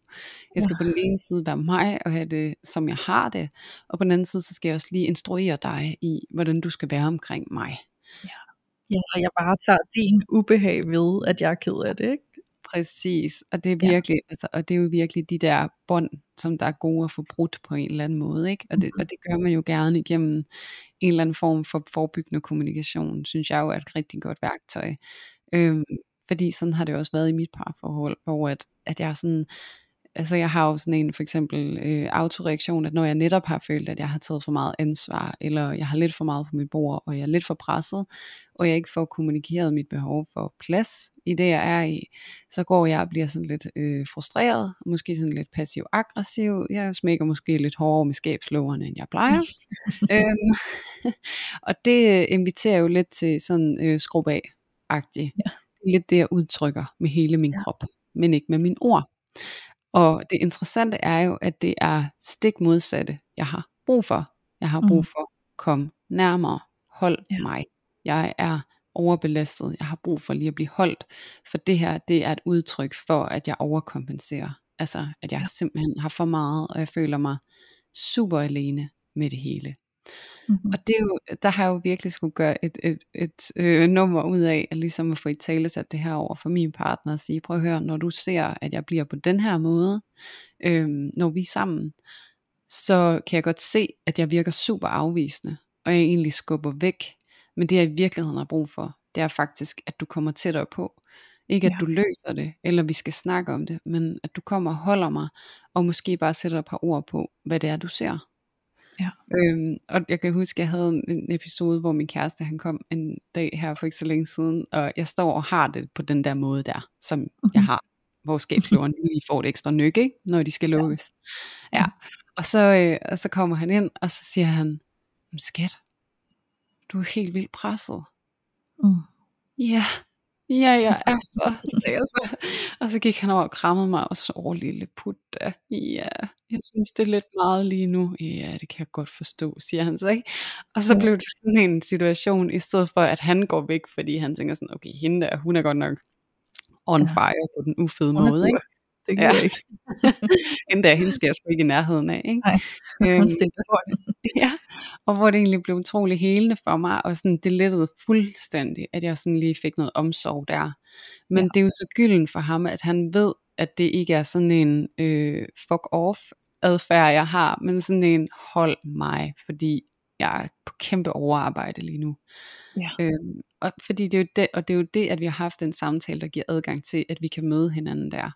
S1: Jeg skal ja. på den ene side være mig og have det, som jeg har det. Og på den anden side, så skal jeg også lige instruere dig i, hvordan du skal være omkring mig.
S2: Ja, ja og jeg bare tager din ubehag ved, at jeg er ked af det, ikke?
S1: Præcis, og det er virkelig, ja. altså, og det er jo virkelig de der bånd, som der er gode at få brudt på en eller anden måde, ikke? Og det, og det gør man jo gerne igennem en eller anden form for forebyggende kommunikation, synes jeg jo er et rigtig godt værktøj. Øhm, fordi sådan har det også været i mit parforhold, hvor at, at jeg sådan, altså jeg har jo sådan en for eksempel øh, autoreaktion, at når jeg netop har følt, at jeg har taget for meget ansvar, eller jeg har lidt for meget på mit bord, og jeg er lidt for presset, og jeg ikke får kommunikeret mit behov for plads i det, jeg er i, så går jeg og bliver sådan lidt øh, frustreret, måske sådan lidt passiv-aggressiv, jeg smækker måske lidt hårdere med skabslågerne, end jeg plejer. [laughs] øhm, [laughs] og det inviterer jo lidt til sådan øh, skrub af-agtigt. Ja. Er lidt det, jeg udtrykker med hele min ja. krop, men ikke med min ord. Og det interessante er jo, at det er stik modsatte, jeg har brug for. Jeg har brug mm. for, kom nærmere, hold ja. mig. Jeg er overbelastet, jeg har brug for lige at blive holdt. For det her, det er et udtryk for, at jeg overkompenserer. Altså, at jeg ja. simpelthen har for meget, og jeg føler mig super alene med det hele. Mm-hmm. Og det er jo, der har jeg jo virkelig skulle gøre et, et, et øh, nummer ud af, at ligesom at få i tale sat det her over for min partner, og sige, prøv at høre, når du ser, at jeg bliver på den her måde, øh, når vi er sammen, så kan jeg godt se, at jeg virker super afvisende, og jeg egentlig skubber væk. Men det jeg i virkeligheden har brug for, det er faktisk, at du kommer tættere på. Ikke at ja. du løser det, eller vi skal snakke om det, men at du kommer og holder mig, og måske bare sætter et par ord på, hvad det er, du ser. Ja. Øhm, og jeg kan huske, at jeg havde en episode, hvor min kæreste han kom en dag her for ikke så længe siden, og jeg står og har det på den der måde der, som mm-hmm. jeg har, hvor skabslåren lige får et ekstra nyk, ikke? når de skal lukkes. Ja. ja. Og, så, øh, og så kommer han ind, og så siger han, skat, du er helt vildt presset. Mm. Ja, Ja, jeg er så, så. Og så gik han over og krammede mig, og så over lille putte. Ja, jeg synes det er lidt meget lige nu. Ja, det kan jeg godt forstå, siger han så, ikke? Og så blev det sådan en situation, i stedet for at han går væk, fordi han tænker sådan, okay, hende der, hun er godt nok on fire på den ufede måde, ikke?
S2: Det kan ja. jeg ikke. [laughs]
S1: Der, hende skal jeg sgu ikke i nærheden af. Ikke? Nej, øhm, [laughs] ja, og hvor det egentlig blev utrolig helende for mig, og sådan, det lettede fuldstændig, at jeg sådan lige fik noget omsorg der. Men ja. det er jo så gylden for ham, at han ved, at det ikke er sådan en øh, fuck off adfærd, jeg har, men sådan en hold mig, fordi jeg er på kæmpe overarbejde lige nu. Ja. Øhm, og fordi det er jo det, og det er jo det, at vi har haft en samtale, der giver adgang til, at vi kan møde hinanden der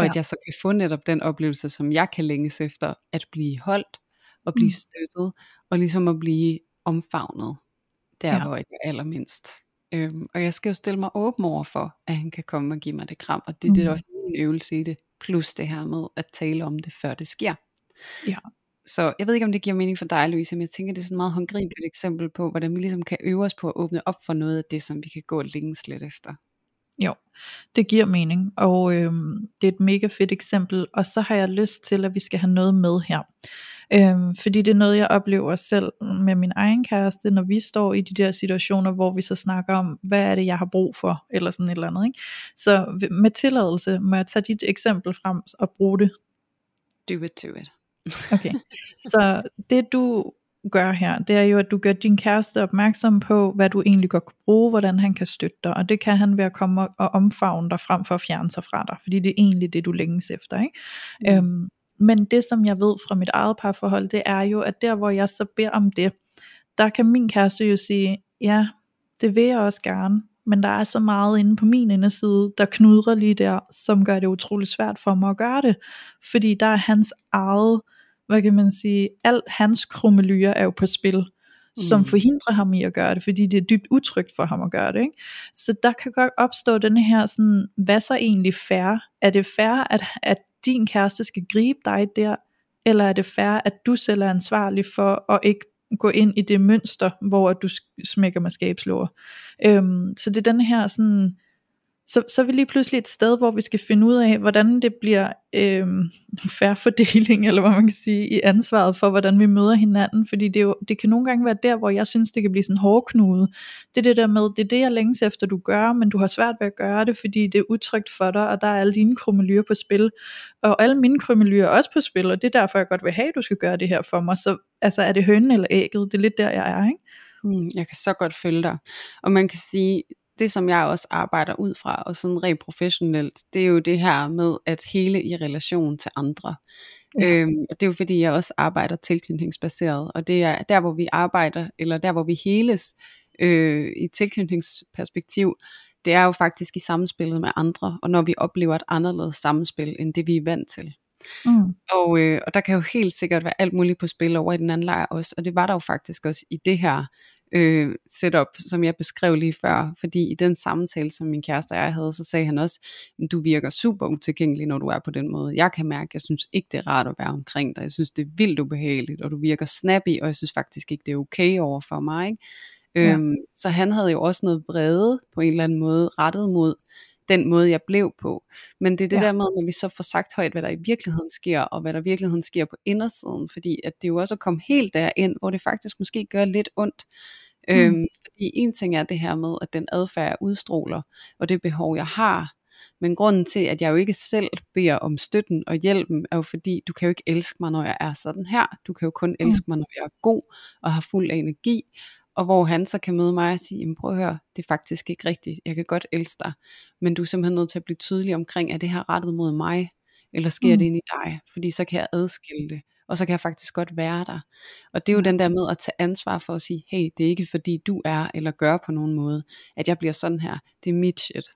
S1: og ja. at jeg så kan få netop den oplevelse, som jeg kan længes efter, at blive holdt, og blive mm. støttet, og ligesom at blive omfavnet, der ja. hvor jeg er allermindst. Øhm, og jeg skal jo stille mig åben over for, at han kan komme og give mig det kram, og det, mm. det er mm. også en øvelse i det, plus det her med at tale om det, før det sker. Ja. Så jeg ved ikke, om det giver mening for dig, Louise, men jeg tænker, det er sådan et meget håndgribeligt eksempel på, hvordan vi ligesom kan øve os på at åbne op for noget af det, som vi kan gå længes lidt efter.
S2: Jo, det giver mening, og øhm, det er et mega fedt eksempel, og så har jeg lyst til, at vi skal have noget med her. Øhm, fordi det er noget, jeg oplever selv med min egen kæreste, når vi står i de der situationer, hvor vi så snakker om, hvad er det, jeg har brug for, eller sådan et eller andet. Ikke? Så med tilladelse må jeg tage dit eksempel frem og bruge det.
S1: Do it, do it.
S2: okay, [laughs] så det du gør her, det er jo, at du gør din kæreste opmærksom på, hvad du egentlig godt kunne bruge, hvordan han kan støtte dig, og det kan han ved at komme og omfavne dig frem for at fjerne sig fra dig, fordi det er egentlig det, du længes efter. Ikke? Mm. Øhm, men det, som jeg ved fra mit eget parforhold, det er jo, at der, hvor jeg så beder om det, der kan min kæreste jo sige, ja, det vil jeg også gerne, men der er så meget inde på min inderside, der knudrer lige der, som gør det utroligt svært for mig at gøre det, fordi der er hans eget hvad kan man sige, alt hans krummelyre er jo på spil, mm. som forhindrer ham i at gøre det, fordi det er dybt utrygt for ham at gøre det. Ikke? Så der kan godt opstå den her sådan, hvad så egentlig fair? Er det fair, at, at din kæreste skal gribe dig der, eller er det fair, at du selv er ansvarlig for at ikke gå ind i det mønster, hvor du smækker med skabslåger. Øhm, så det er den her sådan, så, så er vi lige pludselig et sted, hvor vi skal finde ud af, hvordan det bliver øh, færre fordeling, [laughs] eller hvad man kan sige, i ansvaret for, hvordan vi møder hinanden, fordi det, er jo, det kan nogle gange være der, hvor jeg synes, det kan blive sådan hårdknude. Det er det der med, det er det, jeg længes efter, du gør, men du har svært ved at gøre det, fordi det er utrygt for dig, og der er alle dine krummelyer på spil, og alle mine krummelyer er også på spil, og det er derfor, jeg godt vil have, at du skal gøre det her for mig. Så altså, er det hønen eller ægget? Det er lidt der, jeg er, ikke?
S1: Mm, jeg kan så godt følge dig. Og man kan sige, det som jeg også arbejder ud fra, og sådan rent professionelt, det er jo det her med at hele i relation til andre. Ja. Øhm, og det er jo fordi, jeg også arbejder tilknytningsbaseret, og det er der, hvor vi arbejder, eller der, hvor vi heles øh, i tilknytningsperspektiv, det er jo faktisk i samspillet med andre, og når vi oplever et anderledes samspil, end det vi er vant til. Mm. Og, øh, og der kan jo helt sikkert være alt muligt på spil over i den anden lejr også, og det var der jo faktisk også i det her øh, setup, som jeg beskrev lige før, fordi i den samtale, som min kæreste og jeg havde, så sagde han også, du virker super utilgængelig, når du er på den måde. Jeg kan mærke, jeg synes ikke, det er rart at være omkring dig. Jeg synes, det er vildt ubehageligt, og du virker snappy, og jeg synes faktisk ikke, det er okay over for mig. Ikke? Ja. Øhm, så han havde jo også noget brede på en eller anden måde rettet mod den måde, jeg blev på. Men det er det ja. der med, når vi så får sagt højt, hvad der i virkeligheden sker, og hvad der i virkeligheden sker på indersiden, fordi at det er jo også at komme helt derind, hvor det faktisk måske gør lidt ondt. Mm. Øhm, fordi en ting er det her med, at den adfærd jeg udstråler, og det behov jeg har, men grunden til, at jeg jo ikke selv beder om støtten og hjælpen, er jo fordi, du kan jo ikke elske mig, når jeg er sådan her. Du kan jo kun mm. elske mig, når jeg er god og har fuld af energi og hvor han så kan møde mig og sige, jamen prøv at høre, det er faktisk ikke rigtigt, jeg kan godt elske dig, men du er simpelthen nødt til at blive tydelig omkring, er det her rettet mod mig, eller sker mm. det ind i dig, fordi så kan jeg adskille det, og så kan jeg faktisk godt være der. Og det er jo mm. den der med at tage ansvar for at sige, hey, det er ikke fordi du er, eller gør på nogen måde, at jeg bliver sådan her, det er mit shit.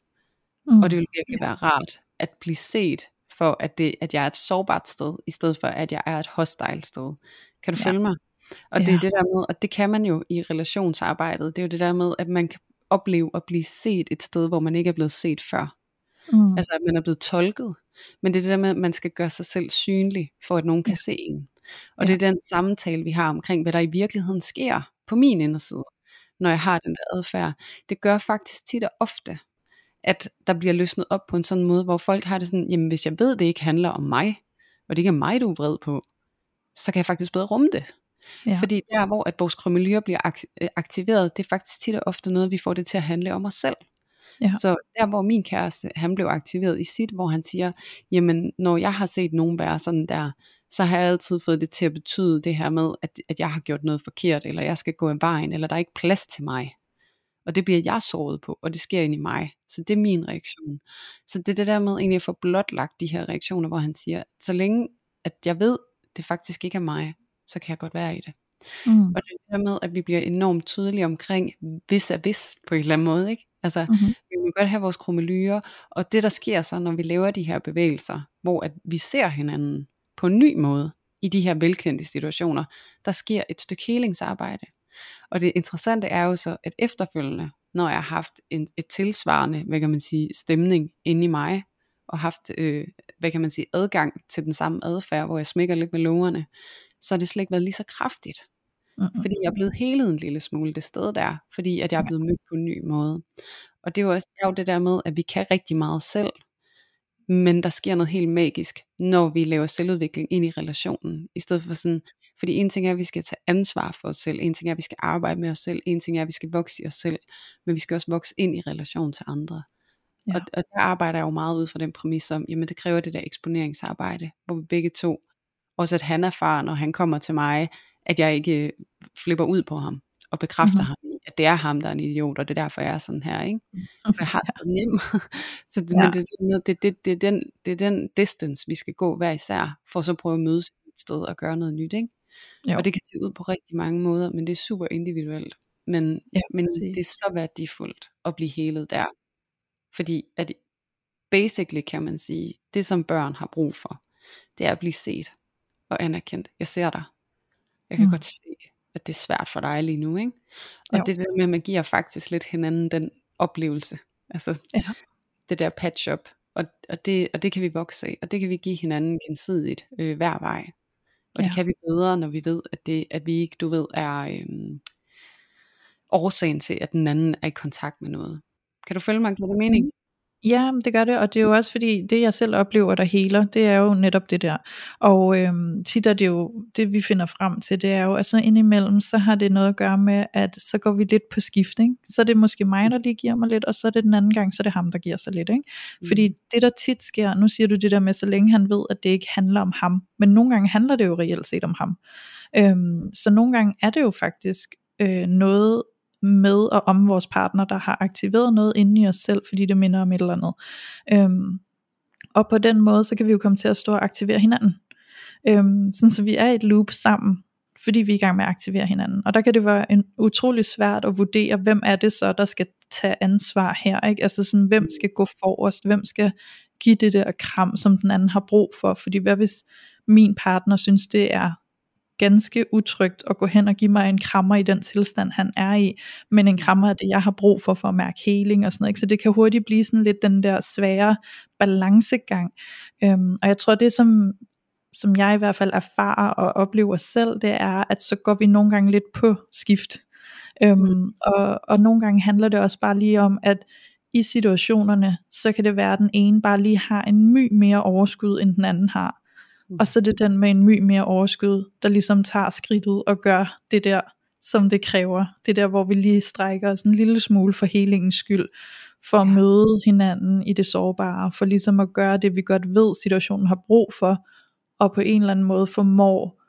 S1: Mm. Og det vil virkelig være rart, at blive set, for at, det, at jeg er et sårbart sted, i stedet for at jeg er et hostile sted. Kan du ja. følge mig? Og ja. det er det der med, og det kan man jo i relationsarbejdet, det er jo det der med, at man kan opleve at blive set et sted, hvor man ikke er blevet set før. Mm. Altså at man er blevet tolket. Men det er det der med, at man skal gøre sig selv synlig, for at nogen kan se en. Og ja. det er den samtale, vi har omkring, hvad der i virkeligheden sker på min inderside, når jeg har den der adfærd. Det gør faktisk tit og ofte, at der bliver løsnet op på en sådan måde, hvor folk har det sådan, jamen hvis jeg ved, det ikke handler om mig, og det ikke er mig, du er vred på, så kan jeg faktisk bedre rumme det. Ja. Fordi der hvor at vores kromelyre bliver øh, aktiveret, det er faktisk tit og ofte noget, vi får det til at handle om os selv. Ja. Så der hvor min kæreste, han blev aktiveret i sit, hvor han siger, jamen når jeg har set nogen være sådan der, så har jeg altid fået det til at betyde det her med, at, at jeg har gjort noget forkert, eller jeg skal gå en vejen, eller der er ikke plads til mig. Og det bliver jeg såret på, og det sker ind i mig. Så det er min reaktion. Så det er det der med egentlig at få blotlagt de her reaktioner, hvor han siger, så længe at jeg ved, det faktisk ikke er mig, så kan jeg godt være i det. Mm. Og det der med, at vi bliver enormt tydelige omkring, hvis er hvis, på en eller anden måde, ikke? Altså, mm-hmm. vi må godt have vores krumelyre, og det der sker så, når vi laver de her bevægelser, hvor at vi ser hinanden på en ny måde, i de her velkendte situationer, der sker et stykke helingsarbejde. Og det interessante er jo så, at efterfølgende, når jeg har haft en, et tilsvarende, hvad kan man sige, stemning inde i mig, og haft, øh, hvad kan man sige, adgang til den samme adfærd, hvor jeg smækker lidt med lungerne, så har det slet ikke været lige så kraftigt. Mm-hmm. Fordi jeg er blevet helet en lille smule det sted der, fordi at jeg er blevet mødt på en ny måde. Og det er jo også det, er jo det der med, at vi kan rigtig meget selv, men der sker noget helt magisk, når vi laver selvudvikling ind i relationen, i stedet for sådan, fordi en ting er, at vi skal tage ansvar for os selv, en ting er, at vi skal arbejde med os selv, en ting er, at vi skal vokse i os selv, men vi skal også vokse ind i relation til andre. Ja. Og, og der arbejder jeg jo meget ud fra den præmis om, jamen det kræver det der eksponeringsarbejde, hvor vi begge to også at han erfarer, når han kommer til mig, at jeg ikke øh, flipper ud på ham, og bekræfter mm-hmm. ham at det er ham, der er en idiot, og det er derfor, jeg er sådan her, ikke? For jeg har det nem. [laughs] så det, ja. men det, det, det, det, er den, det er den distance, vi skal gå hver især, for så prøve at mødes et sted og gøre noget nyt, ikke? Jo. Og det kan se ud på rigtig mange måder, men det er super individuelt. Men, ja, men det er så værdifuldt at blive helet der. Fordi at basically kan man sige, det som børn har brug for, det er at blive set og anerkendt. Jeg ser dig. Jeg kan mm. godt se, at det er svært for dig lige nu. Ikke? Og jo. det der med, at man giver faktisk lidt hinanden den oplevelse. Altså ja. det der patch up. Og, og, det, og det kan vi vokse af. Og det kan vi give hinanden gensidigt øh, hver vej. Og ja. det kan vi bedre, når vi ved, at, det, at vi ikke, du ved, er øhm, årsagen til, at den anden er i kontakt med noget. Kan du følge mig? Giver det mening?
S2: Ja, det gør det, og det er jo også fordi, det jeg selv oplever, der heler, det er jo netop det der. Og øhm, tit er det jo, det vi finder frem til, det er jo, at så indimellem, så har det noget at gøre med, at så går vi lidt på skift, ikke? Så er det måske mig, der lige giver mig lidt, og så er det den anden gang, så er det ham, der giver sig lidt, ikke? Mm. Fordi det der tit sker, nu siger du det der med, så længe han ved, at det ikke handler om ham, men nogle gange handler det jo reelt set om ham. Øhm, så nogle gange er det jo faktisk øh, noget med og om vores partner, der har aktiveret noget inde i os selv, fordi det minder om et eller andet. Øhm, og på den måde, så kan vi jo komme til at stå og aktivere hinanden. Øhm, sådan så vi er i et loop sammen, fordi vi er i gang med at aktivere hinanden. Og der kan det være en utrolig svært at vurdere, hvem er det så, der skal tage ansvar her, ikke? Altså sådan, hvem skal gå forrest, hvem skal give det der kram, som den anden har brug for, fordi hvad hvis min partner synes, det er ganske utrygt at gå hen og give mig en krammer i den tilstand, han er i, men en krammer er det, jeg har brug for, for at mærke heling og sådan noget, ikke? så det kan hurtigt blive sådan lidt den der svære balancegang, øhm, og jeg tror det som, som jeg i hvert fald erfarer og oplever selv, det er, at så går vi nogle gange lidt på skift, øhm, mm. og, og nogle gange handler det også bare lige om, at i situationerne, så kan det være, at den ene bare lige har en my mere overskud, end den anden har. Mm. Og så er det den med en my mere overskud, der ligesom tager skridtet og gør det der, som det kræver. Det der, hvor vi lige strækker os en lille smule for helingens skyld, for at møde hinanden i det sårbare, for ligesom at gøre det, vi godt ved, situationen har brug for, og på en eller anden måde formår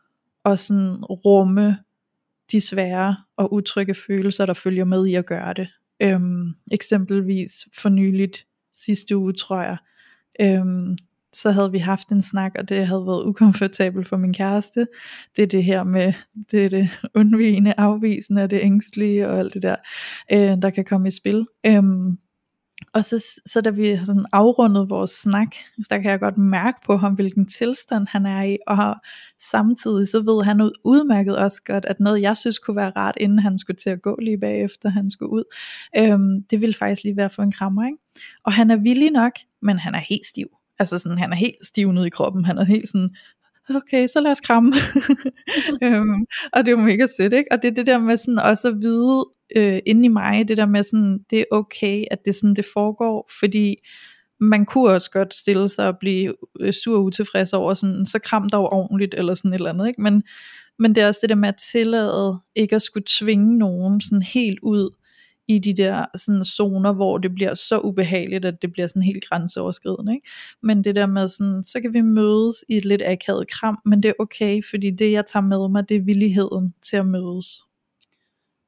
S2: at sådan rumme de svære og utrygge følelser, der følger med i at gøre det. Øhm, eksempelvis for nyligt sidste uge, tror jeg, øhm, så havde vi haft en snak, og det havde været ukomfortabelt for min kæreste. Det er det her med, det er det undvigende, afvisende, det ængstlige og alt det der, øh, der kan komme i spil. Øhm, og så, så da vi har sådan afrundet vores snak, så der kan jeg godt mærke på ham, hvilken tilstand han er i, og samtidig så ved han udmærket også godt, at noget jeg synes kunne være rart, inden han skulle til at gå lige bagefter, han skulle ud, øhm, det ville faktisk lige være for en krammer, ikke? Og han er villig nok, men han er helt stiv. Altså sådan, han er helt stiv nede i kroppen, han er helt sådan, okay, så lad os kramme. [laughs] øhm, og det er jo mega sødt, ikke? Og det er det der med sådan også at vide øh, inde i mig, det der med sådan, det er okay, at det sådan, det foregår, fordi man kunne også godt stille sig og blive øh, sur og utilfreds over sådan, så kram dog ordentligt, eller sådan et eller andet, ikke? Men, men det er også det der med at tillade, ikke at skulle tvinge nogen sådan helt ud, i de der sådan zoner, hvor det bliver så ubehageligt, at det bliver sådan helt grænseoverskridende. Ikke? Men det der med sådan, så kan vi mødes i et lidt akavet kram, men det er okay, fordi det jeg tager med mig, det er villigheden til at mødes.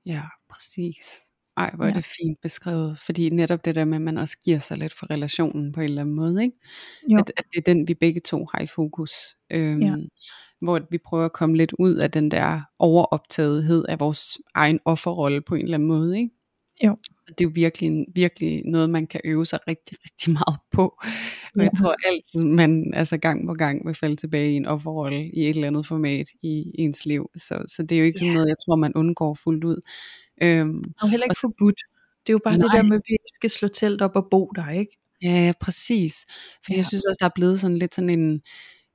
S1: Ja, præcis. Ej, hvor er ja. det fint beskrevet, fordi netop det der med, at man også giver sig lidt for relationen på en eller anden måde, ikke? At, at det er den, vi begge to har i fokus. Øhm, ja. Hvor vi prøver at komme lidt ud af den der overoptagethed af vores egen offerrolle på en eller anden måde, ikke?
S2: Jo.
S1: Det er jo virkelig, virkelig noget, man kan øve sig rigtig, rigtig meget på. Og ja. jeg tror altid, man altså gang på gang vil falde tilbage i en offerrolle i et eller andet format i ens liv. Så, så det er jo ikke ja. sådan noget, jeg tror, man undgår fuldt ud.
S2: Øhm, og heller ikke forbudt. Det er jo bare Nej. det der med, at vi skal slå telt op og bo der, ikke?
S1: Ja, ja præcis. Fordi ja. jeg synes også, der er blevet sådan lidt sådan en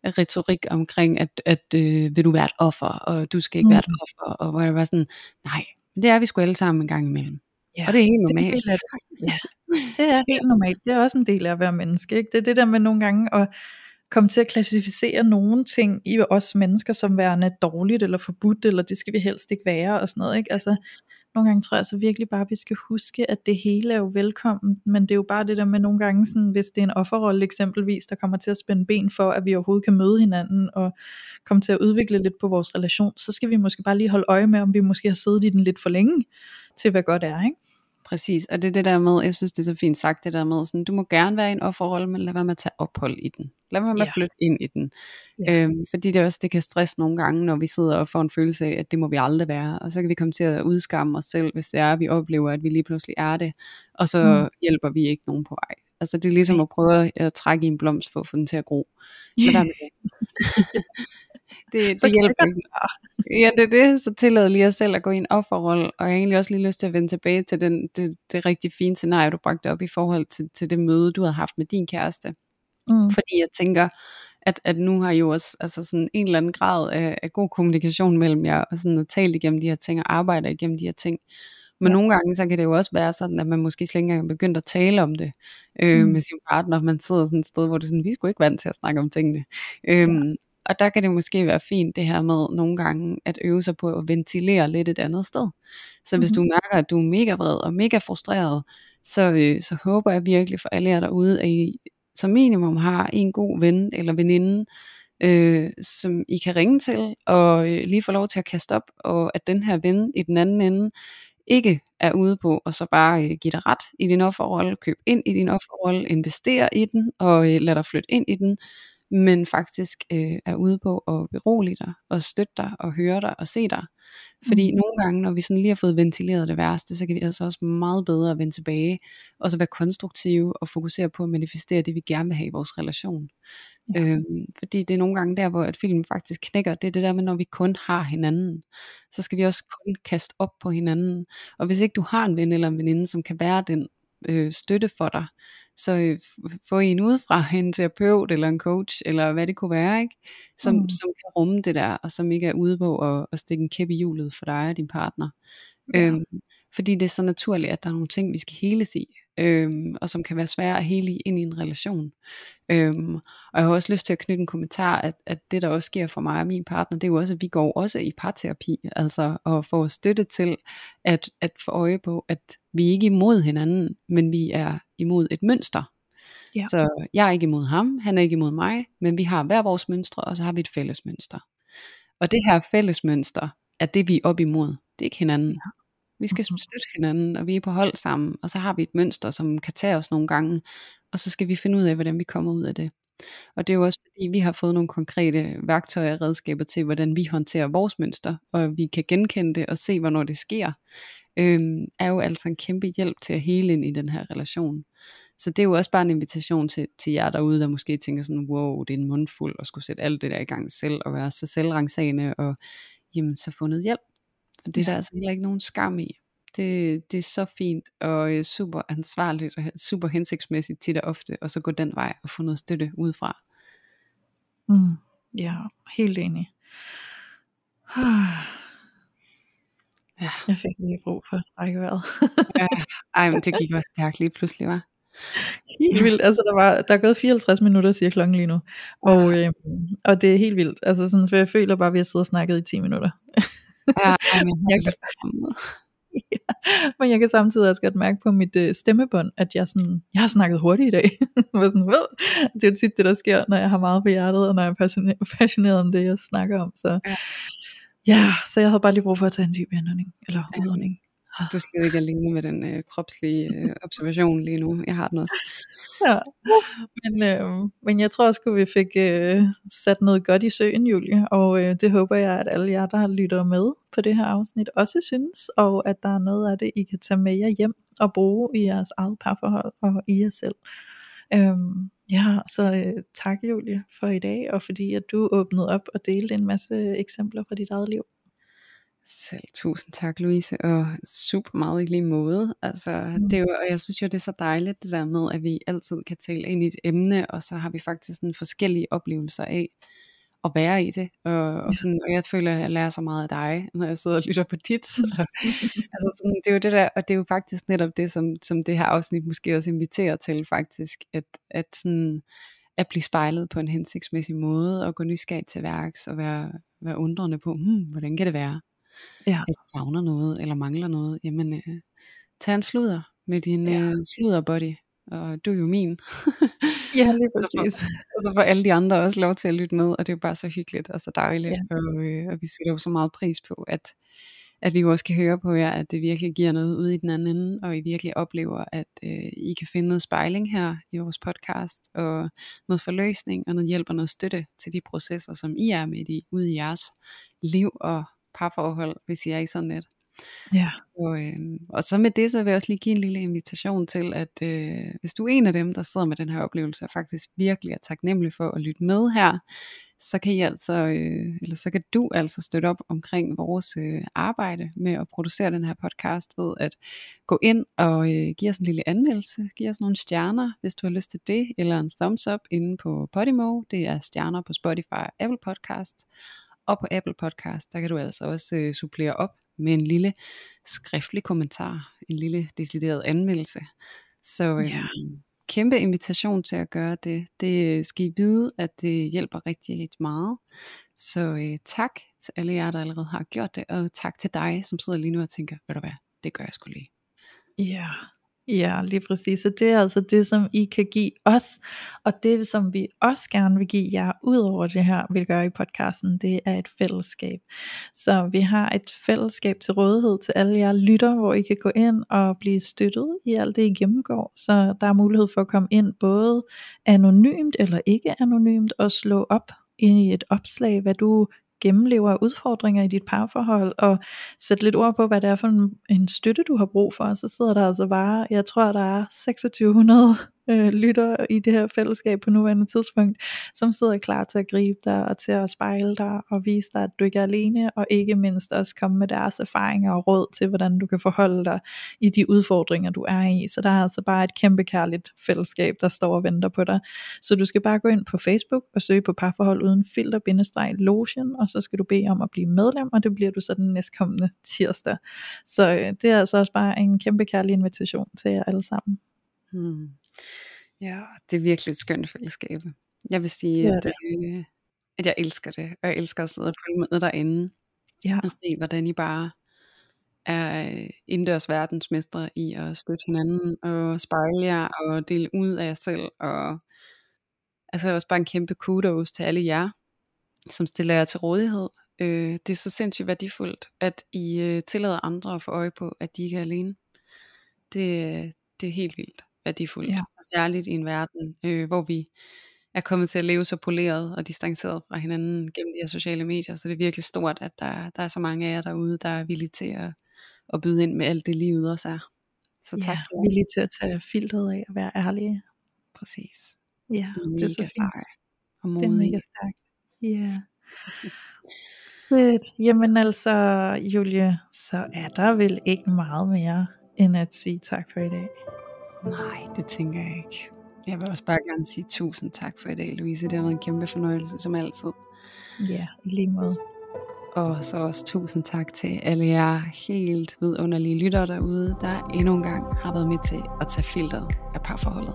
S1: retorik omkring, at, at øh, vil du være et offer, og du skal ikke mm. være et mm. offer, og hvor jeg var sådan, nej, det er vi sgu alle sammen en gang imellem. Ja, og det er helt normalt. Det er. [laughs]
S2: Ja, [laughs] det er helt normalt. Det er også en del af at være menneske. Ikke? Det er det der med nogle gange at komme til at klassificere nogle ting i os mennesker som værende dårligt eller forbudt, eller det skal vi helst ikke være og sådan noget. Ikke? Altså, nogle gange tror jeg så virkelig bare, at vi skal huske, at det hele er jo velkommen, men det er jo bare det der med nogle gange, sådan, hvis det er en offerrolle eksempelvis, der kommer til at spænde ben for, at vi overhovedet kan møde hinanden og komme til at udvikle lidt på vores relation, så skal vi måske bare lige holde øje med, om vi måske har siddet i den lidt for længe, til hvad godt er, ikke?
S1: Præcis, og det er det der med, jeg synes det er så fint sagt, det der med, sådan, du må gerne være i en offerrolle, men lad være med at tage ophold i den. Lad være med ja. at flytte ind i den. Ja. Øhm, fordi det også, det kan stresse nogle gange, når vi sidder og får en følelse af, at det må vi aldrig være. Og så kan vi komme til at udskamme os selv, hvis det er, at vi oplever, at vi lige pludselig er det. Og så mm. hjælper vi ikke nogen på vej. Altså det er ligesom at prøve at trække i en blomst for at få den til at gro. Så der [laughs] det, [laughs] så det hjælper ikke. Ja, det er det. Så tillad lige os selv at gå i en offerrolle. Og jeg har egentlig også lige lyst til at vende tilbage til den, det, det rigtig fine scenarie, du bragte op i forhold til, til det møde, du havde haft med din kæreste. Mm. Fordi jeg tænker, at, at nu har jo også altså sådan en eller anden grad af, af god kommunikation mellem jer, og sådan at tale igennem de her ting, og arbejde igennem de her ting. Men ja. nogle gange, så kan det jo også være sådan, at man måske slet ikke engang er begyndt at tale om det øh, mm. med sin partner. Man sidder sådan et sted, hvor det sådan, vi skulle ikke vant til at snakke om tingene. Øh, ja. Og der kan det måske være fint det her med nogle gange at øve sig på at ventilere lidt et andet sted. Så hvis mm-hmm. du mærker, at du er mega vred og mega frustreret, så, øh, så håber jeg virkelig for alle jer derude, at I som minimum har en god ven eller veninde, øh, som I kan ringe til, og øh, lige få lov til at kaste op, og at den her ven i den anden ende, ikke er ude på, og så bare øh, give dig ret i din offerrolle, køb ind i din offerrolle, investere i den, og øh, lad dig flytte ind i den, men faktisk øh, er ude på at berolige dig, og støtte dig, og høre dig, og se dig. Fordi mm. nogle gange, når vi sådan lige har fået ventileret det værste, så kan vi altså også meget bedre vende tilbage, og så være konstruktive, og fokusere på at manifestere det, vi gerne vil have i vores relation. Ja. Øhm, fordi det er nogle gange der, hvor at filmen faktisk knækker, det er det der med, når vi kun har hinanden, så skal vi også kun kaste op på hinanden. Og hvis ikke du har en ven eller en veninde, som kan være den øh, støtte for dig, så øh, få en udefra, en terapeut eller en coach, eller hvad det kunne være, ikke? Som, mm. som kan rumme det der, og som ikke er ude på at, at stikke en kæp i hjulet for dig og din partner. Ja. Øhm, fordi det er så naturligt, at der er nogle ting, vi skal heles i, øhm, og som kan være svære at hele ind i en relation. Øhm, og jeg har også lyst til at knytte en kommentar, at, at det der også sker for mig og min partner, det er jo også, at vi går også i parterapi, altså og får støtte til at, at få øje på, at vi ikke er imod hinanden, men vi er imod et mønster. Ja. Så jeg er ikke imod ham, han er ikke imod mig, men vi har hver vores mønstre, og så har vi et fælles mønster. Og det her fælles mønster, er det vi er op imod, det er ikke hinanden. Ja. Vi skal støtte hinanden, og vi er på hold sammen, og så har vi et mønster, som kan tage os nogle gange, og så skal vi finde ud af, hvordan vi kommer ud af det. Og det er jo også fordi, vi har fået nogle konkrete værktøjer og redskaber til, hvordan vi håndterer vores mønster, og vi kan genkende det og se, hvornår det sker, øhm, er jo altså en kæmpe hjælp til at hele ind i den her relation. Så det er jo også bare en invitation til, til jer derude, der måske tænker sådan, wow, det er en mundfuld at skulle sætte alt det der i gang selv, og være så selvrensagende, og jamen, så fundet hjælp. For det er der altså heller ikke nogen skam i. Det, det er så fint og øh, super ansvarligt og super hensigtsmæssigt tit og ofte, og så gå den vej og få noget støtte udefra.
S2: Mm, ja, helt enig. [sighs] Ja. Jeg fik lige brug for at strække vejret. [laughs]
S1: ja, ej, men det gik også stærkt lige pludselig, var.
S2: Helt vildt, altså der, var, der er gået 54 minutter, siger klokken lige nu, og, øh, og det er helt vildt, altså sådan, for jeg føler bare, at vi har siddet og snakket i 10 minutter. [laughs] ja, [laughs] men jeg kan, [laughs] ja, men jeg kan samtidig også godt mærke på mit øh, stemmebånd, at jeg, sådan, jeg har snakket hurtigt i dag. [laughs] sådan, Ved? det er jo tit det, der sker, når jeg har meget på hjertet, og når jeg er passioneret, passioneret om det, jeg snakker om. Så ja. ja, så jeg havde bare lige brug for at tage en dyb indånding, eller udånding.
S1: Du er slet ikke alene med den øh, kropslige øh, [laughs] observation lige nu. Jeg har den også.
S2: Ja. Men, øh, men jeg tror også, at vi fik øh, sat noget godt i søen, Julie. Og øh, det håber jeg, at alle jer, der lytter med på det her afsnit, også synes. Og at der er noget af det, I kan tage med jer hjem og bruge i jeres eget parforhold og i jer selv. Øhm, ja, så øh, tak Julie for i dag, og fordi at du åbnede op og delte en masse eksempler fra dit eget liv.
S1: Selv tusind tak Louise, og super meget i lige måde. Altså, mm. det er jo, og jeg synes jo, det er så dejligt det der med, at vi altid kan tale ind i et emne, og så har vi faktisk sådan forskellige oplevelser af at være i det. Og, og, sådan, og jeg føler, at jeg lærer så meget af dig, når jeg sidder og lytter på dit. Så, [laughs] altså sådan, det er jo det der, og det er jo faktisk netop det, som, som det her afsnit måske også inviterer til faktisk, at, at sådan, at blive spejlet på en hensigtsmæssig måde, og gå nysgerrig til værks, og være, være undrende på, hmm, hvordan kan det være? Ja. du savner noget, eller mangler noget, jamen øh, tag en sludder med din ja. øh, sludderbody, og du er jo min.
S2: ja, [laughs] lige præcis.
S1: så, [laughs] og så får alle de andre også lov til at lytte med, og det er jo bare så hyggeligt og så dejligt, ja. og, øh, og vi sætter jo så meget pris på, at, at vi også kan høre på jer, at det virkelig giver noget ud i den anden ende, og I virkelig oplever, at øh, I kan finde noget spejling her i vores podcast, og noget forløsning, og noget hjælp og noget støtte til de processer, som I er med i, ude i jeres liv og parforhold, hvis I er i sådan et. Ja. Og, øh, og så med det, så vil jeg også lige give en lille invitation til, at øh, hvis du er en af dem, der sidder med den her oplevelse, og faktisk virkelig er taknemmelig for at lytte med her, så kan I altså, øh, eller så kan du altså støtte op omkring vores øh, arbejde med at producere den her podcast ved at gå ind og øh, give os en lille anmeldelse, give os nogle stjerner, hvis du har lyst til det, eller en thumbs up inde på Podimo, det er stjerner på Spotify Apple Podcast, og på Apple Podcast, der kan du altså også øh, supplere op med en lille skriftlig kommentar, en lille decideret anmeldelse. Så øh, ja. kæmpe invitation til at gøre det. Det skal I vide, at det hjælper rigtig, rigtig meget. Så øh, tak til alle jer, der allerede har gjort det, og tak til dig, som sidder lige nu og tænker, ved du hvad, det gør jeg sgu lige.
S2: Ja, Ja, lige præcis. Så det er altså det, som I kan give os, og det, som vi også gerne vil give jer, ud over det her, vi gør i podcasten, det er et fællesskab. Så vi har et fællesskab til rådighed til alle jer lytter, hvor I kan gå ind og blive støttet i alt det, I gennemgår. Så der er mulighed for at komme ind både anonymt eller ikke anonymt, og slå op i et opslag, hvad du gennemlever udfordringer i dit parforhold, og sætte lidt ord på, hvad det er for en, en støtte, du har brug for, så sidder der altså bare, jeg tror, der er 2600 øh, lytter i det her fællesskab på nuværende tidspunkt, som sidder klar til at gribe dig og til at spejle dig og vise dig, at du ikke er alene, og ikke mindst også komme med deres erfaringer og råd til, hvordan du kan forholde dig i de udfordringer, du er i. Så der er altså bare et kæmpe kærligt fællesskab, der står og venter på dig. Så du skal bare gå ind på Facebook og søge på parforhold uden filter-lotion, og så skal du bede om at blive medlem, og det bliver du så den næstkommende tirsdag. Så øh, det er altså også bare en kæmpe kærlig invitation til jer alle sammen.
S1: Hmm. Ja, det er virkelig et skønt fællesskab. Jeg vil sige,
S2: er
S1: at, øh, at jeg elsker det, og jeg elsker at sidde og følge med derinde,
S2: Ja,
S1: og se, hvordan I bare er øh, indendørs verdensmestre i at støtte hinanden, og spejle jer, og dele ud af jer selv, og altså også bare en kæmpe kudos til alle jer, som stiller jer til rådighed. Øh, det er så sindssygt værdifuldt, at I øh, tillader andre at få øje på, at de ikke er alene. Det, det er helt vildt værdifuldt.
S2: Ja.
S1: Og særligt i en verden, øh, hvor vi er kommet til at leve så poleret og distanceret fra hinanden gennem de her sociale medier. Så det er virkelig stort, at der, der er så mange af jer derude, der er villige til at, at byde ind med alt det livet også er. Så tak
S2: ja
S1: til jer.
S2: villig til at tage filteret af og være ærlige.
S1: Præcis.
S2: Ja,
S1: I er
S2: det er så fint.
S1: og
S2: Det er mega stærkt. Ja. [laughs] Fedt. Jamen altså, Julie, så er der vel ikke meget mere end at sige tak for i dag.
S1: Nej, det tænker jeg ikke. Jeg vil også bare gerne sige tusind tak for i dag, Louise. Det har været en kæmpe fornøjelse, som altid.
S2: Ja, i lige måde.
S1: Og så også tusind tak til alle jer helt vidunderlige lyttere derude, der endnu en gang har været med til at tage filteret af parforholdet.